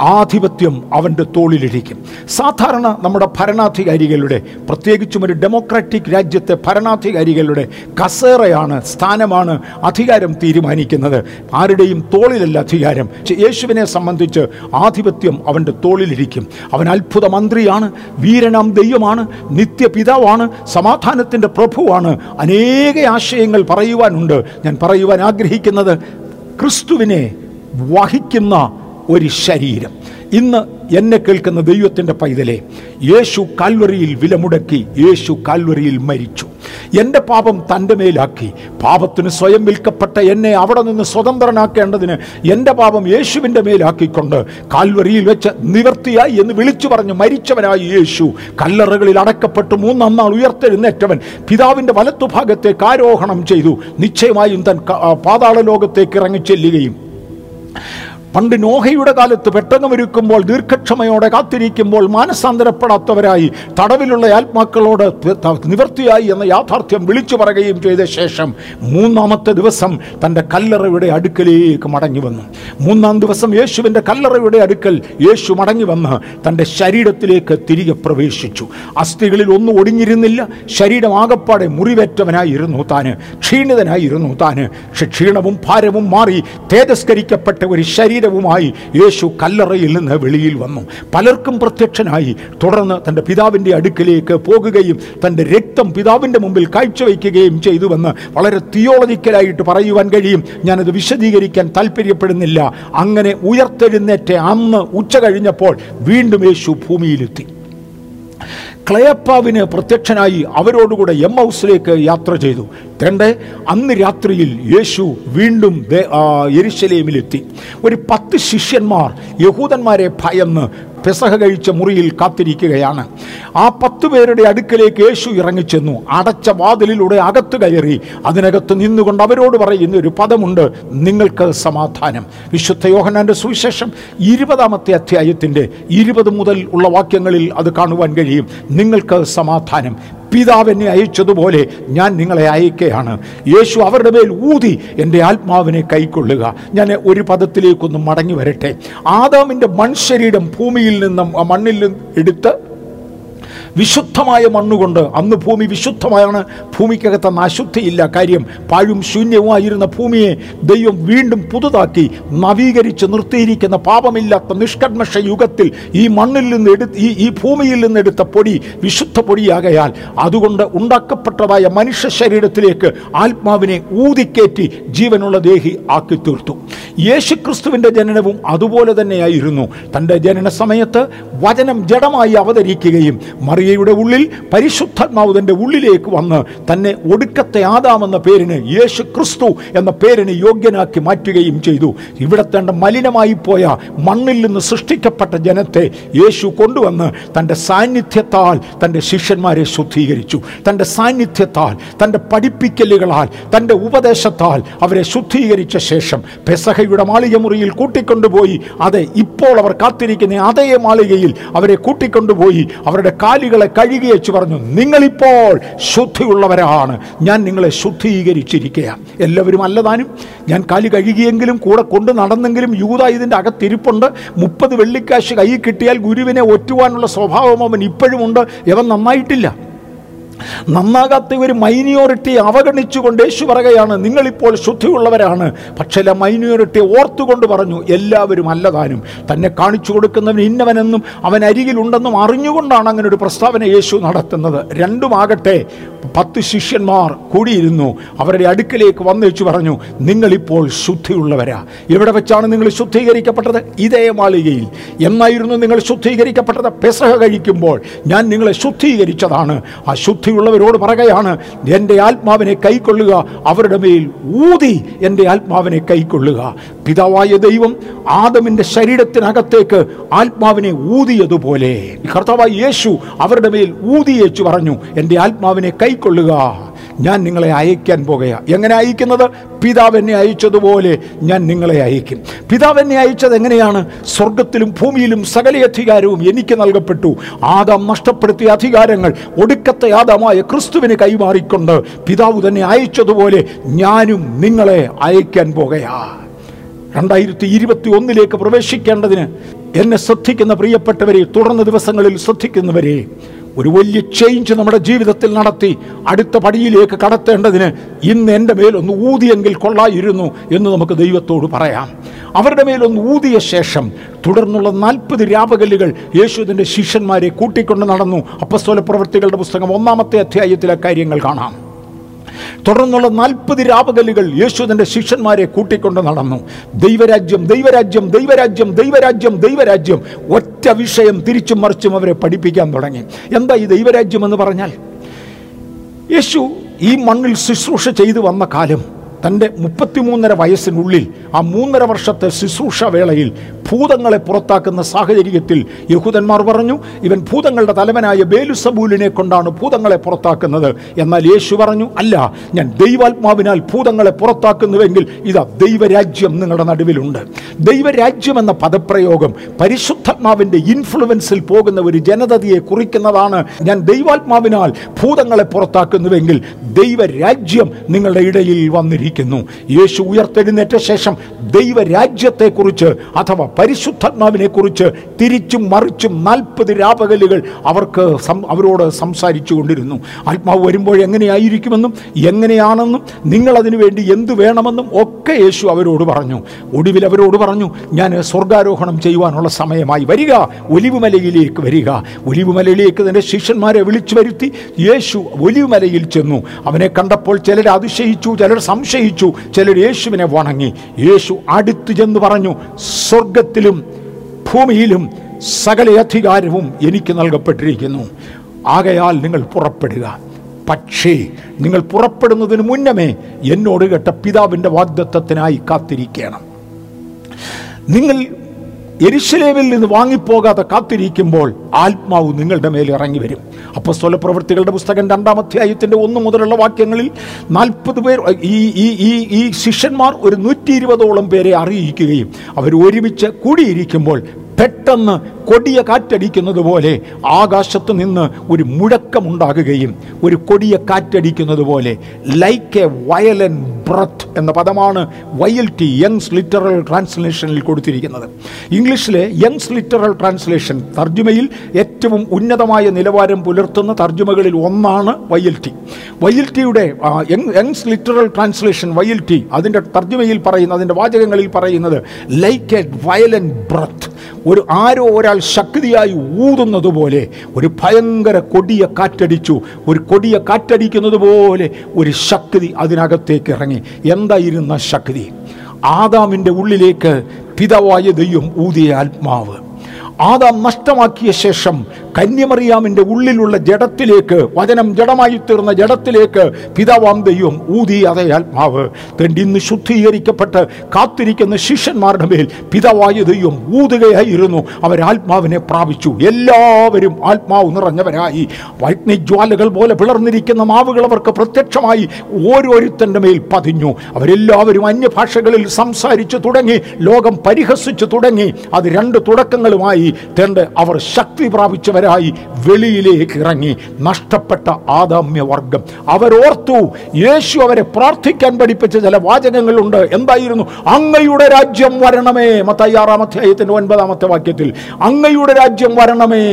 ആധിപത്യം അവന്റെ തോളിലിരിക്കും. സാധാരണ നമ്മുടെ ഭരണാധികാരികളുടെ പ്രത്യേകിച്ചും ഒരു ഡെമോക്രാറ്റിക് രാജ്യത്തെ ഭരണാധികാരികളുടെ കസേറയാണ് സ്ഥാനമാണ് അധികാരം തീരുമാനിക്കുന്നത്. ആരുടെയും തോളിലല്ല അധികാരം. യേശുവിനെ സംബന്ധിച്ച് ആധിപത്യം അവന്റെ തോളിലിരിക്കും. അവൻ അത്ഭുത മന്ത്രിയാണ് വീരനാം ദൈവമാണ് നിത്യപിതാവാണ് സമാധാനത്തിന്റെ പ്രഭുവാണ്. അനേക ആശയങ്ങൾ പറയുവാനുണ്ട്. ഞാൻ പറയുവാൻ ആഗ്രഹിക്കുന്നത് ക്രിസ്തുവിനെ വഹിക്കുന്ന ഒരു ശരീരം. ഇന്ന് എന്നെ കേൾക്കുന്ന ദൈവത്തിന്റെ പൈതലെ യേശു കാൽവറിയിൽ വിലമുടക്കി യേശു കാൽവറിയിൽ മരിച്ചു. എന്റെ പാപം തന്റെ മേലാക്കി. പാപത്തിന് സ്വയം വിൽക്കപ്പെട്ട എന്നെ അവിടെ നിന്ന് സ്വതന്ത്രനാക്കേണ്ടതിന് എന്റെ പാപം യേശുവിന്റെ മേലാക്കിക്കൊണ്ട് കാൽവറിയിൽ വെച്ച് നിവർത്തിയായി എന്ന് വിളിച്ചു പറഞ്ഞു മരിച്ചവനായി യേശു. കല്ലറകളിൽ അടക്കപ്പെട്ട് മൂന്നാം നാൾ ഉയർത്തെഴുന്നേറ്റവൻ പിതാവിന്റെ വലത്തുഭാഗത്തേക്ക് ആരോഹണം ചെയ്തു. നിശ്ചയമായും തൻ പാതാള ലോകത്തേക്ക് ഇറങ്ങിച്ചെല്ലുകയും പണ്ട് നോഹയുടെ കാലത്ത് പെട്ടെന്ന് ഒരുക്കുമ്പോൾ ദീർഘക്ഷമയോടെ കാത്തിരിക്കുമ്പോൾ മാനസാന്തരപ്പെടാത്തവരായി തടവിലുള്ള ആത്മാക്കളോട് നിവൃത്തിയായി എന്ന യാഥാർത്ഥ്യം വിളിച്ചു പറയുകയും ചെയ്ത ശേഷം മൂന്നാമത്തെ ദിവസം തന്റെ കല്ലറയുടെ അടുക്കലേക്ക് മടങ്ങി വന്നു. മൂന്നാം ദിവസം യേശുവിന്റെ കല്ലറയുടെ അടുക്കൽ യേശു മടങ്ങി വന്ന് തന്റെ ശരീരത്തിലേക്ക് തിരികെ പ്രവേശിച്ചു. അസ്ഥികളിൽ ഒന്നും ഒടിഞ്ഞിരുന്നില്ല. ശരീരം ആകപ്പാടെ മുറിവേറ്റവനായിരുന്നു താന് ക്ഷീണിതനായിരുന്നു താന് പക്ഷെ ക്ഷീണവും ഭാരവും മാറി തേജസ്കരിക്കപ്പെട്ട ഒരു ശരീരവുമായി യേശു കല്ലറയിൽ നിന്ന് വെളിയിൽ വന്നു. പലർക്കും പ്രത്യക്ഷനായി. തുടർന്ന് തന്റെ പിതാവിന്റെ അടുക്കിലേക്ക് പോകുകയും തന്റെ രക്തം പിതാവിന്റെ മുമ്പിൽ കാഴ്ചവെക്കുകയും ചെയ്തുവെന്ന് വളരെ തിയോളജിക്കലായിട്ട് പറയുവാൻ കഴിയും. ഞാനത് വിശദീകരിക്കാൻ താല്പര്യപ്പെടുന്നില്ല. അങ്ങനെ ഉയർത്തെഴുന്നേറ്റ അന്ന് ഉച്ച കഴിഞ്ഞപ്പോൾ വീണ്ടും യേശു ഭൂമിയിലെത്തി. ക്ലയപ്പാവിന് പ്രത്യക്ഷനായി അവരോടുകൂടെ എം ഹൗസിലേക്ക് യാത്ര ചെയ്തു. രണ്ട് അന്ന് രാത്രിയിൽ യേശു വീണ്ടും എരിശലേമിലെത്തി ഒരു പത്ത് ശിഷ്യന്മാർ യഹൂദന്മാരെ ഭയന്ന് പെസഹ കഴിച്ച മുറിയിൽ കാത്തിരിക്കുകയാണ്. ആ പത്തു പേരുടെ അടുക്കലേക്ക് യേശു ഇറങ്ങിച്ചെന്നു. അടച്ച വാതിലിലൂടെ അകത്ത് കയറി അതിനകത്ത് നിന്നുകൊണ്ട് അവരോട് പറയുന്ന ഒരു പദമുണ്ട് നിങ്ങൾക്ക് സമാധാനം. വിശുദ്ധ യോഹനാന്റെ സുവിശേഷം ഇരുപതാമത്തെ അധ്യായത്തിന്റെ ഇരുപത് മുതൽ ഉള്ള വാക്യങ്ങളിൽ അത് കാണുവാൻ കഴിയും. നിങ്ങൾക്ക് സമാധാനം. പിതാവ് എന്നെ അയച്ചതുപോലെ ഞാൻ നിങ്ങളെ അയക്കുകയാണ്. യേശു അവരുടെ മേൽ ഊതി എന്റെ ആത്മാവിനെ കൈക്കൊള്ളുക. ഞാൻ ഒരു പദത്തിലേക്കൊന്ന് മടങ്ങി വരട്ടെ. ആദാമിന്റെ മൺശരീരം ഭൂമിയിൽ നിന്നും മണ്ണിൽ നിന്ന് എടുത്ത് വിശുദ്ധമായ മണ്ണുകൊണ്ട് അന്ന് ഭൂമി വിശുദ്ധമായാണ് ഭൂമിക്കകത്ത് അന്ന് അശുദ്ധിയില്ല. കാര്യം പാഴും ശൂന്യവുമായിരുന്ന ഭൂമിയെ ദൈവം വീണ്ടും പുതുതാക്കി നവീകരിച്ച് നിർത്തിയിരിക്കുന്ന പാപമില്ലാത്ത നിഷ്കർമ്മഷ യുഗത്തിൽ ഈ മണ്ണിൽ നിന്ന് എടുത്ത് ഈ ഈ ഭൂമിയിൽ നിന്ന് എടുത്ത പൊടി വിശുദ്ധ പൊടിയാകയാൽ അതുകൊണ്ട് ഉണ്ടാക്കപ്പെട്ടതായ മനുഷ്യ ശരീരത്തിലേക്ക് ആത്മാവിനെ ഊതിക്കേറ്റി ജീവനുള്ള ദേഹി ആക്കി തീർത്തു. യേശുക്രിസ്തുവിന്റെ ജനനവും അതുപോലെ തന്നെയായിരുന്നു. തന്റെ ജനന സമയത്ത് വചനം ജഡമായി അവതരിക്കുകയും മറിയയുടെ ഉള്ളിൽ പരിശുദ്ധാത്മാവ് തന്റെ ഉള്ളിലേക്ക് വന്ന് തന്നെ ഒടുക്കത്തെ ആദാമെന്ന പേരിന് യേശു ക്രിസ്തു എന്ന പേരിന് യോഗ്യനാക്കി മാറ്റുകയും ചെയ്തു. ഇവിടെ തന്റെ മലിനമായി പോയ മണ്ണിൽ നിന്ന് സൃഷ്ടിക്കപ്പെട്ട ജനത്തെ യേശു കൊണ്ടുവന്ന് തന്റെ സാന്നിധ്യത്താൽ തന്റെ ശിഷ്യന്മാരെ ശുദ്ധീകരിച്ചു. തന്റെ സാന്നിധ്യത്താൽ തന്റെ പഠിപ്പിക്കലുകളാൽ തന്റെ ഉപദേശത്താൽ അവരെ ശുദ്ധീകരിച്ച ശേഷം പെസഹയുടെ മാളിക മുറിയിൽ കൂട്ടിക്കൊണ്ടുപോയി. അതെ ഇപ്പോൾ അവർ കാത്തിരിക്കുന്ന അതേ മാളികയിൽ അവരെ കൂട്ടിക്കൊണ്ടുപോയി. അവരുടെ കാലുകളെ കഴുകി വെച്ച് പറഞ്ഞു നിങ്ങളിപ്പോൾ ശുദ്ധിയുള്ളവരാണ്. ഞാൻ നിങ്ങളെ ശുദ്ധീകരിച്ചിരിക്കുകയാണ്. എല്ലാവരും അല്ലതാനും. ഞാൻ കാലി കഴുകിയെങ്കിലും കൂടെ കൊണ്ട് നടന്നെങ്കിലും യൂത ഇതിന്റെ അകത്തിരിപ്പുണ്ട്. മുപ്പത് വെള്ളിക്കാശ് കൈ കിട്ടിയാൽ ഗുരുവിനെ ഒറ്റുവാനുള്ള സ്വഭാവം അവൻ ഇപ്പോഴുമുണ്ട്. ഇവൻ നന്നായിട്ടില്ല. നന്നാകാത്ത ഒരു മൈനോറിറ്റി അവഗണിച്ചുകൊണ്ട് യേശു പറയുകയാണ് നിങ്ങളിപ്പോൾ ശുദ്ധിയുള്ളവരാണ്. പക്ഷേ ആ മൈനോറിറ്റി ഓർത്തുകൊണ്ട് പറഞ്ഞു എല്ലാവരും അല്ലതാനും. തന്നെ കാണിച്ചു കൊടുക്കുന്നവൻ ഇന്നവനെന്നും അവൻ അരികിലുണ്ടെന്നും അറിഞ്ഞുകൊണ്ടാണ് അങ്ങനെ ഒരു പ്രസ്താവന യേശു നടത്തുന്നത്. രണ്ടുമാകട്ടെ പത്ത് ശിഷ്യന്മാർ കൂടിയിരുന്നു. അവരുടെ അടുക്കലേക്ക് വന്നേച്ചു പറഞ്ഞു നിങ്ങളിപ്പോൾ ശുദ്ധിയുള്ളവരാ. എവിടെ വെച്ചാണ് നിങ്ങൾ ശുദ്ധീകരിക്കപ്പെട്ടത്? ഇതേ മാളികയിൽ. എന്നായിരുന്നു നിങ്ങൾ ശുദ്ധീകരിക്കപ്പെട്ടത്? പെസഹ കഴിക്കുമ്പോൾ ഞാൻ നിങ്ങളെ ശുദ്ധീകരിച്ചതാണ്. ആ ശുദ്ധിയുള്ളവരോട് പറയുകയാണ് എന്റെ ആത്മാവിനെ കൈക്കൊള്ളുക അവരുടെ മേൽ ഊതി എന്റെ ആത്മാവിനെ കൈക്കൊള്ളുക. പിതാവായ ദൈവം ആദമിന്റെ ശരീരത്തിനകത്തേക്ക് ആത്മാവിനെ ഊതിയതുപോലെ കർത്താവായ യേശു അവരുടെ മേൽ ഊതിയേച്ചു പറഞ്ഞു എന്റെ ആത്മാവിനെ കൈക്കൊള്ളുക. ഞാൻ നിങ്ങളെ അയക്കാൻ പോകുക. എങ്ങനെ അയക്കുന്നത്? പിതാവ് എന്നെ അയച്ചതുപോലെ ഞാൻ നിങ്ങളെ അയക്കും. പിതാവ് എന്നെ അയച്ചത് എങ്ങനെയാണ്? സ്വർഗത്തിലും ഭൂമിയിലും സകല അധികാരവും എനിക്ക് നൽകപ്പെട്ടു. ആദാം നഷ്ടപ്പെടുത്തിയ അധികാരങ്ങൾ ഒടുക്കത്തെ ആദാമായ ക്രിസ്തുവിന് കൈമാറിക്കൊണ്ട് പിതാവ് തന്നെ അയച്ചതുപോലെ ഞാനും നിങ്ങളെ അയക്കാൻ പോകുകയാ രണ്ടായിരത്തി ഇരുപത്തി ഒന്നിലേക്ക് പ്രവേശിക്കേണ്ടതിന് എന്നെ ശ്രദ്ധിക്കുന്ന പ്രിയപ്പെട്ടവരെ തുടർന്ന ദിവസങ്ങളിൽ ശ്രദ്ധിക്കുന്നവരെ ഒരു വലിയ ചേഞ്ച് നമ്മുടെ ജീവിതത്തിൽ നടത്തി. അടുത്ത പടിയിലേക്ക് കടത്തേണ്ടതിന് ഇന്ന് എന്റെ മേലൊന്ന് ഊതിയെങ്കിൽ കൊള്ളായിരുന്നു എന്ന് നമുക്ക് ദൈവത്തോട് പറയാം. അവരുടെ മേലൊന്ന് ഊതിയ ശേഷം തുടർന്നുള്ള നാൽപ്പത് രാപകല്ലുകൾ യേശുവിന്റെ ശിഷ്യന്മാരെ കൂട്ടിക്കൊണ്ട് നടന്നു. അപ്പസ്തോല പ്രവൃത്തികളുടെ പുസ്തകം ഒന്നാമത്തെ അധ്യായത്തിലെ കാര്യങ്ങൾ കാണാം. തുടർന്നുള്ള നാൽപ്പത് രാപകലുകൾ യേശുദന്റെ ശിഷ്യന്മാരെ കൂട്ടിക്കൊണ്ട് നടന്നു. ദൈവരാജ്യം ദൈവരാജ്യം ദൈവരാജ്യം ദൈവരാജ്യം ദൈവരാജ്യം. ഒറ്റ വിഷയം തിരിച്ചും മറിച്ചും അവരെ പഠിപ്പിക്കാൻ തുടങ്ങി. എന്താ ഈ ദൈവരാജ്യം എന്ന് പറഞ്ഞാൽ? യേശു ഈ മണ്ണിൽ ശുശ്രൂഷ ചെയ്തു വന്ന കാലം. തന്റെ മുപ്പത്തിമൂന്നര വയസ്സിനുള്ളിൽ ആ മൂന്നര വർഷത്തെ ശുശ്രൂഷ വേളയിൽ ഭൂതങ്ങളെ പുറത്താക്കുന്ന സാഹചര്യത്തിൽ യഹൂദന്മാർ പറഞ്ഞു ഇവൻ ഭൂതങ്ങളുടെ തലവനായ ബേലുസബൂലിനെ കൊണ്ടാണ് ഭൂതങ്ങളെ പുറത്താക്കുന്നത്. എന്നാൽ യേശു പറഞ്ഞു അല്ല ഞാൻ ദൈവാത്മാവിനാൽ ഭൂതങ്ങളെ പുറത്താക്കുന്നുവെങ്കിൽ ഇതാ ദൈവരാജ്യം നിങ്ങളുടെ നടുവിലുണ്ട്. ദൈവരാജ്യം എന്ന പദപ്രയോഗം പരിശുദ്ധാത്മാവിന്റെ ഇൻഫ്ലുവൻസിൽ പോകുന്ന ഒരു ജനതയെ കുറിക്കുന്നതാണ്. ഞാൻ ദൈവാത്മാവിനാൽ ഭൂതങ്ങളെ പുറത്താക്കുന്നുവെങ്കിൽ ദൈവരാജ്യം നിങ്ങളുടെ ഇടയിൽ വന്നിരിക്കുന്നു യേശു ഉയർത്തെഴുന്നേറ്റ ശേഷം ദൈവരാജ്യത്തെക്കുറിച്ച് അഥവാ പരിശുദ്ധാത്മാവിനെ കുറിച്ച് തിരിച്ചും മറിച്ചും നാൽപ്പത് രാപകലുകൾ അവർക്ക് അവരോട് സംസാരിച്ചു കൊണ്ടിരുന്നു ആത്മാവ് വരുമ്പോൾ എങ്ങനെയായിരിക്കുമെന്നും എങ്ങനെയാണെന്നും നിങ്ങളതിനു വേണ്ടി എന്ത് വേണമെന്നും ഒക്കെ യേശു അവരോട് പറഞ്ഞു. ഒടുവിൽ അവരോട് പറഞ്ഞു ഞാൻ സ്വർഗാരോഹണം ചെയ്യുവാനുള്ള സമയമായി വരിക. ഒലിവുമലയിലേക്ക് വരിക. ഒലിവുമലയിലേക്ക് തന്റെ ശിഷ്യന്മാരെ വിളിച്ചു വരുത്തി. യേശു ഒലിവുമലയിൽ ചെന്നു. അവനെ കണ്ടപ്പോൾ ചിലർ അതിശയിച്ചു ചിലർ സംശയിച്ചു. ചിലർ യേശുവിനെ വണങ്ങി. യേശു അടുത്തു ചെന്ന് പറഞ്ഞു സ്വർഗത്തിലും ഭൂമിയിലും സകല അധികാരവും എനിക്ക് നൽകപ്പെട്ടിരിക്കുന്നു. ആകയാൽ നിങ്ങൾ പുറപ്പെടുക. പക്ഷേ നിങ്ങൾ പുറപ്പെടുന്നതിന് മുന്നമേ എന്നോട് കേട്ട പിതാവിന്റെ വാഗ്ദത്വത്തിനായി കാത്തിരിക്കണം. നിങ്ങൾ എരിശിലേവിൽ നിന്ന് വാങ്ങിപ്പോകാതെ കാത്തിരിക്കുമ്പോൾ ആത്മാവ് നിങ്ങളുടെ മേൽ ഇറങ്ങി വരും. അപ്പസ്തോല പ്രവൃത്തികളുടെ പുസ്തകം രണ്ടാം അധ്യായത്തിന്റെ ഒന്ന് മുതലുള്ള വാക്യങ്ങളിൽ നാൽപ്പത് പേർ ഈ ഈ ഈ ഈ ശിഷ്യന്മാർ ഒരു നൂറ്റി ഇരുപതോളം പേരെ അറിയിക്കുകയും അവർ ഒരുമിച്ച് കൂടിയിരിക്കുമ്പോൾ പെട്ടെന്ന് കൊടിയ കാറ്റടിക്കുന്നത് പോലെ ആകാശത്ത് നിന്ന് ഒരു മുഴക്കമുണ്ടാകുകയും ഒരു കൊടിയ കാറ്റടിക്കുന്നത് പോലെ ലൈക്ക് എ വയലൻ ബ്രത്ത് എന്ന പദമാണ് വയൽ ടി യങ്സ് ലിറ്ററൽ ട്രാൻസ്ലേഷനിൽ കൊടുത്തിരിക്കുന്നത്. ഇംഗ്ലീഷിലെ യങ്സ് ലിറ്ററൽ ട്രാൻസ്ലേഷൻ തർജമയിൽ ഏറ്റവും ഉന്നതമായ നിലവാരം പുലർത്തുന്ന തർജമകളിൽ ഒന്നാണ് Y L T Y L ടിയുടെ Young's literal translation Y L T അതിന്റെ തർജമയിൽ പറയുന്ന അതിന്റെ വാചകങ്ങളിൽ പറയുന്നത് ലൈക്ക് എ വയലൻ ബ്രത്ത് ഒരു ആരോ ഒരാൾ ശക്തിയായി ഊതുന്നത് പോലെ ഒരു ഭയങ്കര കൊടിയ കാറ്റടിച്ചു. ഒരു കൊടിയ കാറ്റടിക്കുന്നത് പോലെ ഒരു ശക്തി അതിനകത്തേക്ക് ഇറങ്ങി. എന്തായിരുന്ന ശക്തി? ആദാമിന്റെ ഉള്ളിലേക്ക് പിതാവായ ദൈവം ഊതിയ ആത്മാവ്. ആദാം നഷ്ടമാക്കിയ ശേഷം കന്യമറിയാമിന്റെ ഉള്ളിലുള്ള ജഡത്തിലേക്ക് വചനം ജഡമായി തീർന്ന ജഡത്തിലേക്ക് പിതാവാം ദൈവം ഊതി അതേ ആത്മാവ്. തന്റെ ഇന്ന് ശുദ്ധീകരിക്കപ്പെട്ട് കാത്തിരിക്കുന്ന ശിഷ്യന്മാരുടെ മേൽ പിതാവായ ദൈവം ഊതുകയായിരുന്നു. അവർ ആത്മാവിനെ പ്രാപിച്ചു. എല്ലാവരും ആത്മാവ് നിറഞ്ഞവരായി. വൈഗ്നിജ്വാലകൾ പോലെ പിളർന്നിരിക്കുന്ന മാവുകൾ അവർക്ക് പ്രത്യക്ഷമായി ഓരോരുത്തന്റെ മേൽ പതിഞ്ഞു. അവരെല്ലാവരും അന്യഭാഷകളിൽ സംസാരിച്ചു തുടങ്ങി ലോകം പരിഹസിച്ചു തുടങ്ങി. അത് രണ്ട് തുടക്കങ്ങളുമായി തണ്ട് അവർ ശക്തി പ്രാപിച്ചവരായി വെളിയിലേക്ക് ഇറങ്ങി നഷ്ടപ്പെട്ട ആദാമ്യ വർഗം അവരോർത്തു യേശു അവരെ പ്രാർത്ഥിക്കാൻ പഠിപ്പിച്ച ചില വാചകങ്ങളുണ്ട്. എന്തായിരുന്നു? അങ്ങയുടെ രാജ്യം വരണമേ. മത്തയ്യാറാം അധ്യായത്തിന്റെ ഒൻപതാമത്തെ വാക്യത്തിൽ അങ്ങയുടെ രാജ്യം വരണമേ.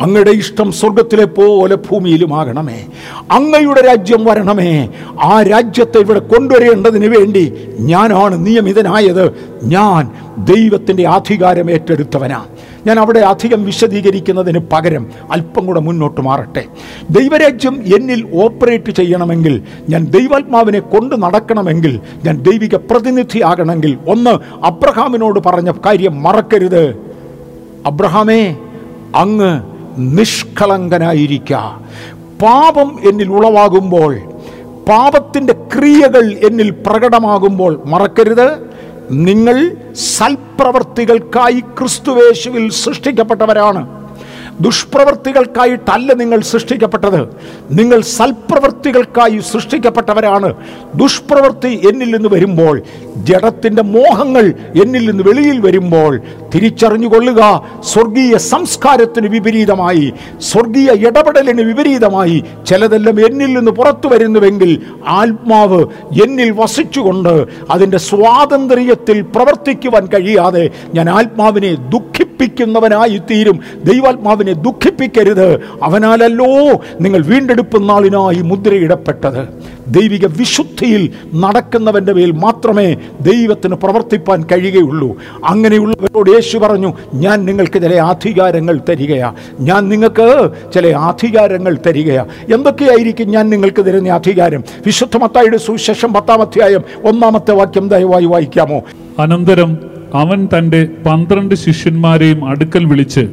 അങ്ങയുടെ ഇഷ്ടം സ്വർഗത്തിലെ പോലെ ഭൂമിയിലുമാകണമേ. അങ്ങയുടെ രാജ്യം വരണമേ. ആ രാജ്യത്തെ ഇവിടെ കൊണ്ടുവരേണ്ടതിന് വേണ്ടി ഞാനാണ് നിയമിതനായത്. ഞാൻ ദൈവത്തിന്റെ അധികാരം ഏറ്റെടുത്തവനാണ് ഞാൻ അവിടെ അധികം വിശദീകരിക്കുന്നതിന് പകരം അല്പം കൂടെ മുന്നോട്ട് മാറട്ടെ. ദൈവരാജ്യം എന്നിൽ ഓപ്പറേറ്റ് ചെയ്യണമെങ്കിൽ ഞാൻ ദൈവാത്മാവിനെ കൊണ്ട് നടക്കണമെങ്കിൽ ഞാൻ ദൈവിക പ്രതിനിധിയാകണമെങ്കിൽ ഒന്ന് അബ്രഹാമിനോട് പറഞ്ഞ കാര്യം മറക്കരുത്. അബ്രഹാമേ അങ്ങ് നിഷ്കളങ്കനായിരിക്ക. പാപം എന്നിൽ ഉളവാകുമ്പോൾ പാപത്തിന്റെ ക്രിയകൾ എന്നിൽ പ്രകടമാകുമ്പോൾ മറക്കരുത്. നിങ്ങൾ സൽപ്രവർത്തികൾക്കായി ക്രിസ്തുവേശുവിൽ സൃഷ്ടിക്കപ്പെട്ടവരാണ്. ദുഷ്പ്രവൃത്തികൾക്കായിട്ടല്ല നിങ്ങൾ സൃഷ്ടിക്കപ്പെട്ടത്. നിങ്ങൾ സൽപ്രവൃത്തികൾക്കായി സൃഷ്ടിക്കപ്പെട്ടവരാണ്. ദുഷ്പ്രവൃത്തി എന്നിൽ നിന്ന് വരുമ്പോൾ ജഡത്തിന്റെ മോഹങ്ങൾ എന്നിൽ നിന്ന് വെളിയിൽ വരുമ്പോൾ തിരിച്ചറിഞ്ഞുകൊള്ളുക. സ്വർഗീയ സംസ്കാരത്തിന് വിപരീതമായി സ്വർഗീയ ഇടപെടലിന് വിപരീതമായി ചിലതെല്ലാം എന്നിൽ നിന്ന് പുറത്തു വരുന്നുവെങ്കിൽ ആത്മാവ് എന്നിൽ വസിച്ചുകൊണ്ട് അതിന്റെ സ്വാതന്ത്ര്യത്തിൽ പ്രവർത്തിക്കുവാൻ കഴിയാതെ ഞാൻ ആത്മാവിനെ ദുഃഖിപ്പിക്കുന്നവനായി തീരും ദൈവാത്മാവിനെ ദുഃഖിപ്പിക്കരുത്. അവനാലല്ലോ നിങ്ങൾ വീണ്ടെടുപ്പ് നാളിനായി മുദ്രയിടപ്പെട്ടത്. ദൈവിക വിശുദ്ധിയിൽ നടക്കുന്നവന്റെ മേൽ മാത്രമേ ദൈവത്തിന് പ്രവർത്തിപ്പാൻ കഴിയുകയുള്ളൂ. അങ്ങനെയുള്ളവരോട് യേശു പറഞ്ഞു ഞാൻ നിങ്ങൾക്ക് ചില അധികാരങ്ങൾ തരികയാ. ഞാൻ നിങ്ങൾക്ക് ചില അധികാരങ്ങൾ തരികയാ. എന്തൊക്കെയായിരിക്കും ഞാൻ നിങ്ങൾക്ക് തരുന്ന അധികാരം? വിശുദ്ധ വിശുദ്ധമത്തായുടെ സുവിശേഷം പത്താം അധ്യായം ഒന്നാമത്തെ വാക്യം ദയവായി വായിക്കാമോ? അനന്തരം അവൻ തന്റെ പന്ത്രണ്ട് ശിഷ്യന്മാരെയും അടുക്കൽ വിളിച്ച്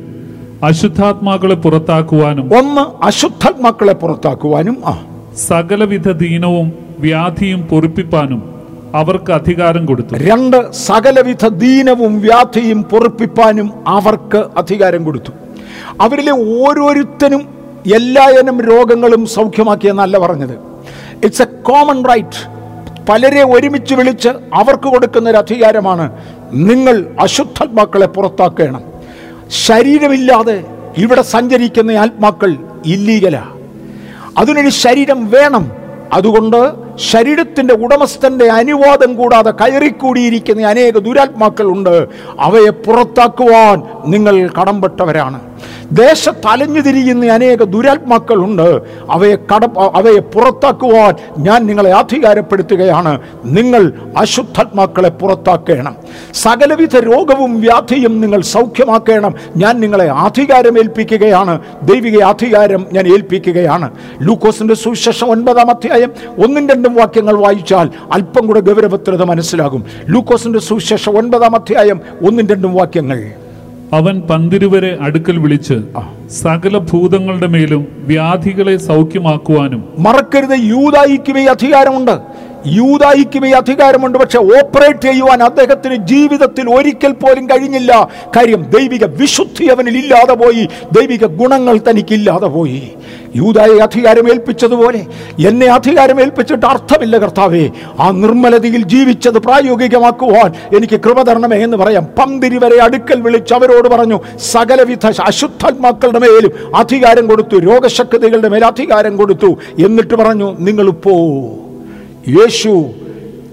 അശുദ്ധാത്മാക്കളെ പുറത്താക്കുവാനും ഒന്ന് അശുദ്ധാത്മാക്കളെ പുറത്താക്കുവാനും ആ. സകലവിധ ദീനവും വ്യാധിയും പൊറിപ്പിപ്പാനും അവർക്ക് അധികാരം കൊടുത്തു. രണ്ട് സകലവിധ ദീനവും വ്യാധിയും പൊറിപ്പിപ്പാനും അവർക്ക് അധികാരം കൊടുത്തു. അവരിലെ ഓരോരുത്തരും എല്ലായനം രോഗങ്ങളും സൗഖ്യമാക്കിയെന്നല്ല പറഞ്ഞത്. ഇറ്റ്സ് എ കോമൺ റൈറ്റ് പലരെ ഒരുമിച്ച് വിളിച്ച് അവർക്ക് കൊടുക്കുന്ന ഒരു അധികാരമാണ് നിങ്ങൾ അശുദ്ധാത്മാക്കളെ പുറത്താക്കണം. ശരീരമില്ലാതെ ഇവിടെ സഞ്ചരിക്കുന്ന ആത്മാക്കൾ ഇല്ലീഗലാ. അതിനൊരു ശരീരം വേണം. അതുകൊണ്ട് ശരീരത്തിന്റെ ഉടമസ്ഥന്റെ അനുവാദം കൂടാതെ കയറിക്കൂടിയിരിക്കുന്ന അനേക ദുരാത്മാക്കളുണ്ട്. അവയെ പുറത്താക്കുവാൻ നിങ്ങൾ കടംപെട്ടവരാണ്. ദേശത്തലഞ്ഞു തിരിയുന്ന അനേക ദുരാത്മാക്കളുണ്ട്. അവയെ കട അവയെ പുറത്താക്കുവാൻ ഞാൻ നിങ്ങളെ അധികാരപ്പെടുത്തുകയാണ്. നിങ്ങൾ അശുദ്ധാത്മാക്കളെ പുറത്താക്കണം. സകലവിധ രോഗവും വ്യാധിയും നിങ്ങൾ സൗഖ്യമാക്കണം. ഞാൻ നിങ്ങളെ അധികാരം ഏൽപ്പിക്കുകയാണ് ദൈവിക അധികാരം ഞാൻ ഏൽപ്പിക്കുകയാണ്. ലൂക്കോസിന്റെ സുവിശേഷം ഒൻപതാം അധ്യായം ഒന്നും രണ്ടും വാക്യങ്ങൾ വായിച്ചാൽ അല്പം കൂടെ ഗൗരവത്തിലത് മനസ്സിലാകും. ലൂക്കോസിന്റെ സുവിശേഷം ഒൻപതാം അധ്യായം ഒന്നും രണ്ടും വാക്യങ്ങൾ. അവൻ പന്തിരുവരെ അടുക്കൽ വിളിച്ച് സകല ഭൂതങ്ങളുടെ മേലും വ്യാധികളെ സൗഖ്യമാക്കുവാനും മറക്കരുത് യൂതായിക്കുമേ അധികാരമുണ്ട്. യൂതായിക്കുമേ അധികാരമുണ്ട് പക്ഷെ ഓപ്പറേറ്റ് ചെയ്യുവാൻ അദ്ദേഹത്തിന് ജീവിതത്തിൽ ഒരിക്കൽ പോലും കഴിഞ്ഞില്ല. കാര്യം ദൈവിക വിശുദ്ധി അവനിൽ ഇല്ലാതെ പോയി. ദൈവിക ഗുണങ്ങൾ തനിക്കില്ലാതെ പോയി. യൂതായെ അധികാരം ഏൽപ്പിച്ചതുപോലെ എന്നെ അധികാരം ഏൽപ്പിച്ചിട്ട് അർത്ഥമില്ല കർത്താവേ. ആ നിർമ്മലതയിൽ ജീവിച്ചത് പ്രായോഗികമാക്കുവാൻ എനിക്ക് കൃപ തരണമേ എന്ന് പറയാം. പന്തിരി വരെ അടുക്കൽ വിളിച്ച് അവരോട് പറഞ്ഞു സകലവിധ അശുദ്ധാത്മാക്കളുടെ മേലും അധികാരം കൊടുത്തു രോഗശക്തികളുടെ മേൽ അധികാരം കൊടുത്തു. എന്നിട്ട് പറഞ്ഞു നിങ്ങളിപ്പോ യേശു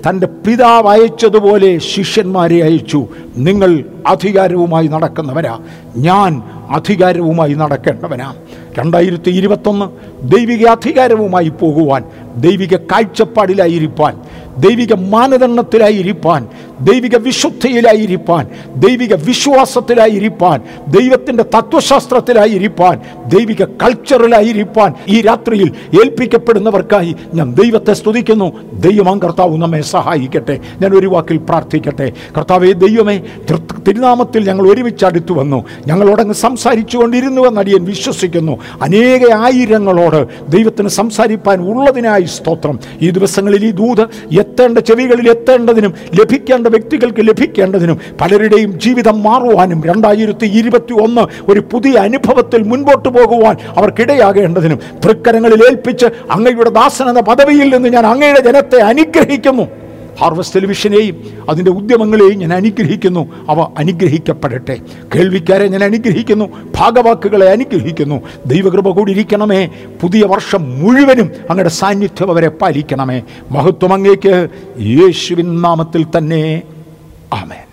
തന്റെ പിതാവ് അയച്ചതുപോലെ ശിഷ്യന്മാരെ അയച്ചു. നിങ്ങൾ അധികാരവുമായി നടക്കുന്നവരാ. ഞാൻ അധികാരവുമായി നടക്കേണ്ടവനാ. രണ്ടായിരത്തി ഇരുപത്തൊന്ന് ദൈവിക അധികാരവുമായി പോകുവാൻ ദൈവിക കാഴ്ചപ്പാടിലായിരിക്കാൻ ദൈവിക മാനദണ്ഡത്തിലായിരിക്കാൻ ദൈവിക വിശുദ്ധിയിലായിരിക്കാൻ ദൈവിക വിശ്വാസത്തിലായിരിക്കാൻ ദൈവത്തിന്റെ തത്വശാസ്ത്രത്തിലായിരിക്കാൻ ദൈവിക കൾച്ചറിലായിരിക്കാൻ ഈ രാത്രിയിൽ ഏൽപ്പിക്കപ്പെടുന്നവർക്കായി ഞാൻ ദൈവത്തെ സ്തുതിക്കുന്നു. ദൈവമാം കർത്താവ് നമ്മെ സഹായിക്കട്ടെ. ഞാൻ ഒരു വാക്കിൽ പ്രാർത്ഥിക്കട്ടെ. കർത്താവെ ദൈവമേ തിരുനാമത്തിൽ ഞങ്ങൾ ഒരുമിച്ച് അടുത്തു വന്നു. ഞങ്ങളോടങ്ങ് സംസാരിച്ചു അടിയൻ വിശ്വസിക്കുന്നു. അനേക ആയിരങ്ങളോട് ദൈവത്തിന് സംസാരിപ്പാൻ ഉള്ളതിനായി സ്തോത്രം. ഈ ദിവസങ്ങളിൽ ഈ ദൂത് എത്തേണ്ട ചെവികളിൽ എത്തേണ്ടതിനും ലഭിക്കേണ്ട വ്യക്തികൾക്ക് ലഭിക്കേണ്ടതിനും പലരുടെയും ജീവിതം മാറുവാനും രണ്ടായിരത്തി ഇരുപത്തി ഒന്ന് ഒരു പുതിയ അനുഭവത്തിൽ മുൻപോട്ട് പോകുവാൻ അവർക്കിടയാകേണ്ടതിനും തൃക്കരങ്ങളിൽ ഏൽപ്പിച്ച് അങ്ങയുടെ ദാസൻ എന്ന പദവിയിൽ നിന്ന് ഞാൻ അങ്ങയുടെ ജനത്തെ അനുഗ്രഹിക്കുന്നു. ഹാർവസ്റ്റ് ടെലിവിഷനെയും അതിന്റെ ഉദ്യമങ്ങളെയും ഞാൻ അനുഗ്രഹിക്കുന്നു. അവ അനുഗ്രഹിക്കപ്പെടട്ടെ. കേൾവിക്കാരെ ഞാൻ അനുഗ്രഹിക്കുന്നു. ഭാഗവാക്കുകളെ അനുഗ്രഹിക്കുന്നു. ദൈവകൃപ കൂടി ഇരിക്കണമേ പുതിയ വർഷം മുഴുവനും അങ്ങയുടെ സാന്നിധ്യം അവരെ പാലിക്കണമേ. മഹത്വം അങ്ങേക്ക്. യേശുവിൻ നാമത്തിൽ തന്നെ. ആമേൻ.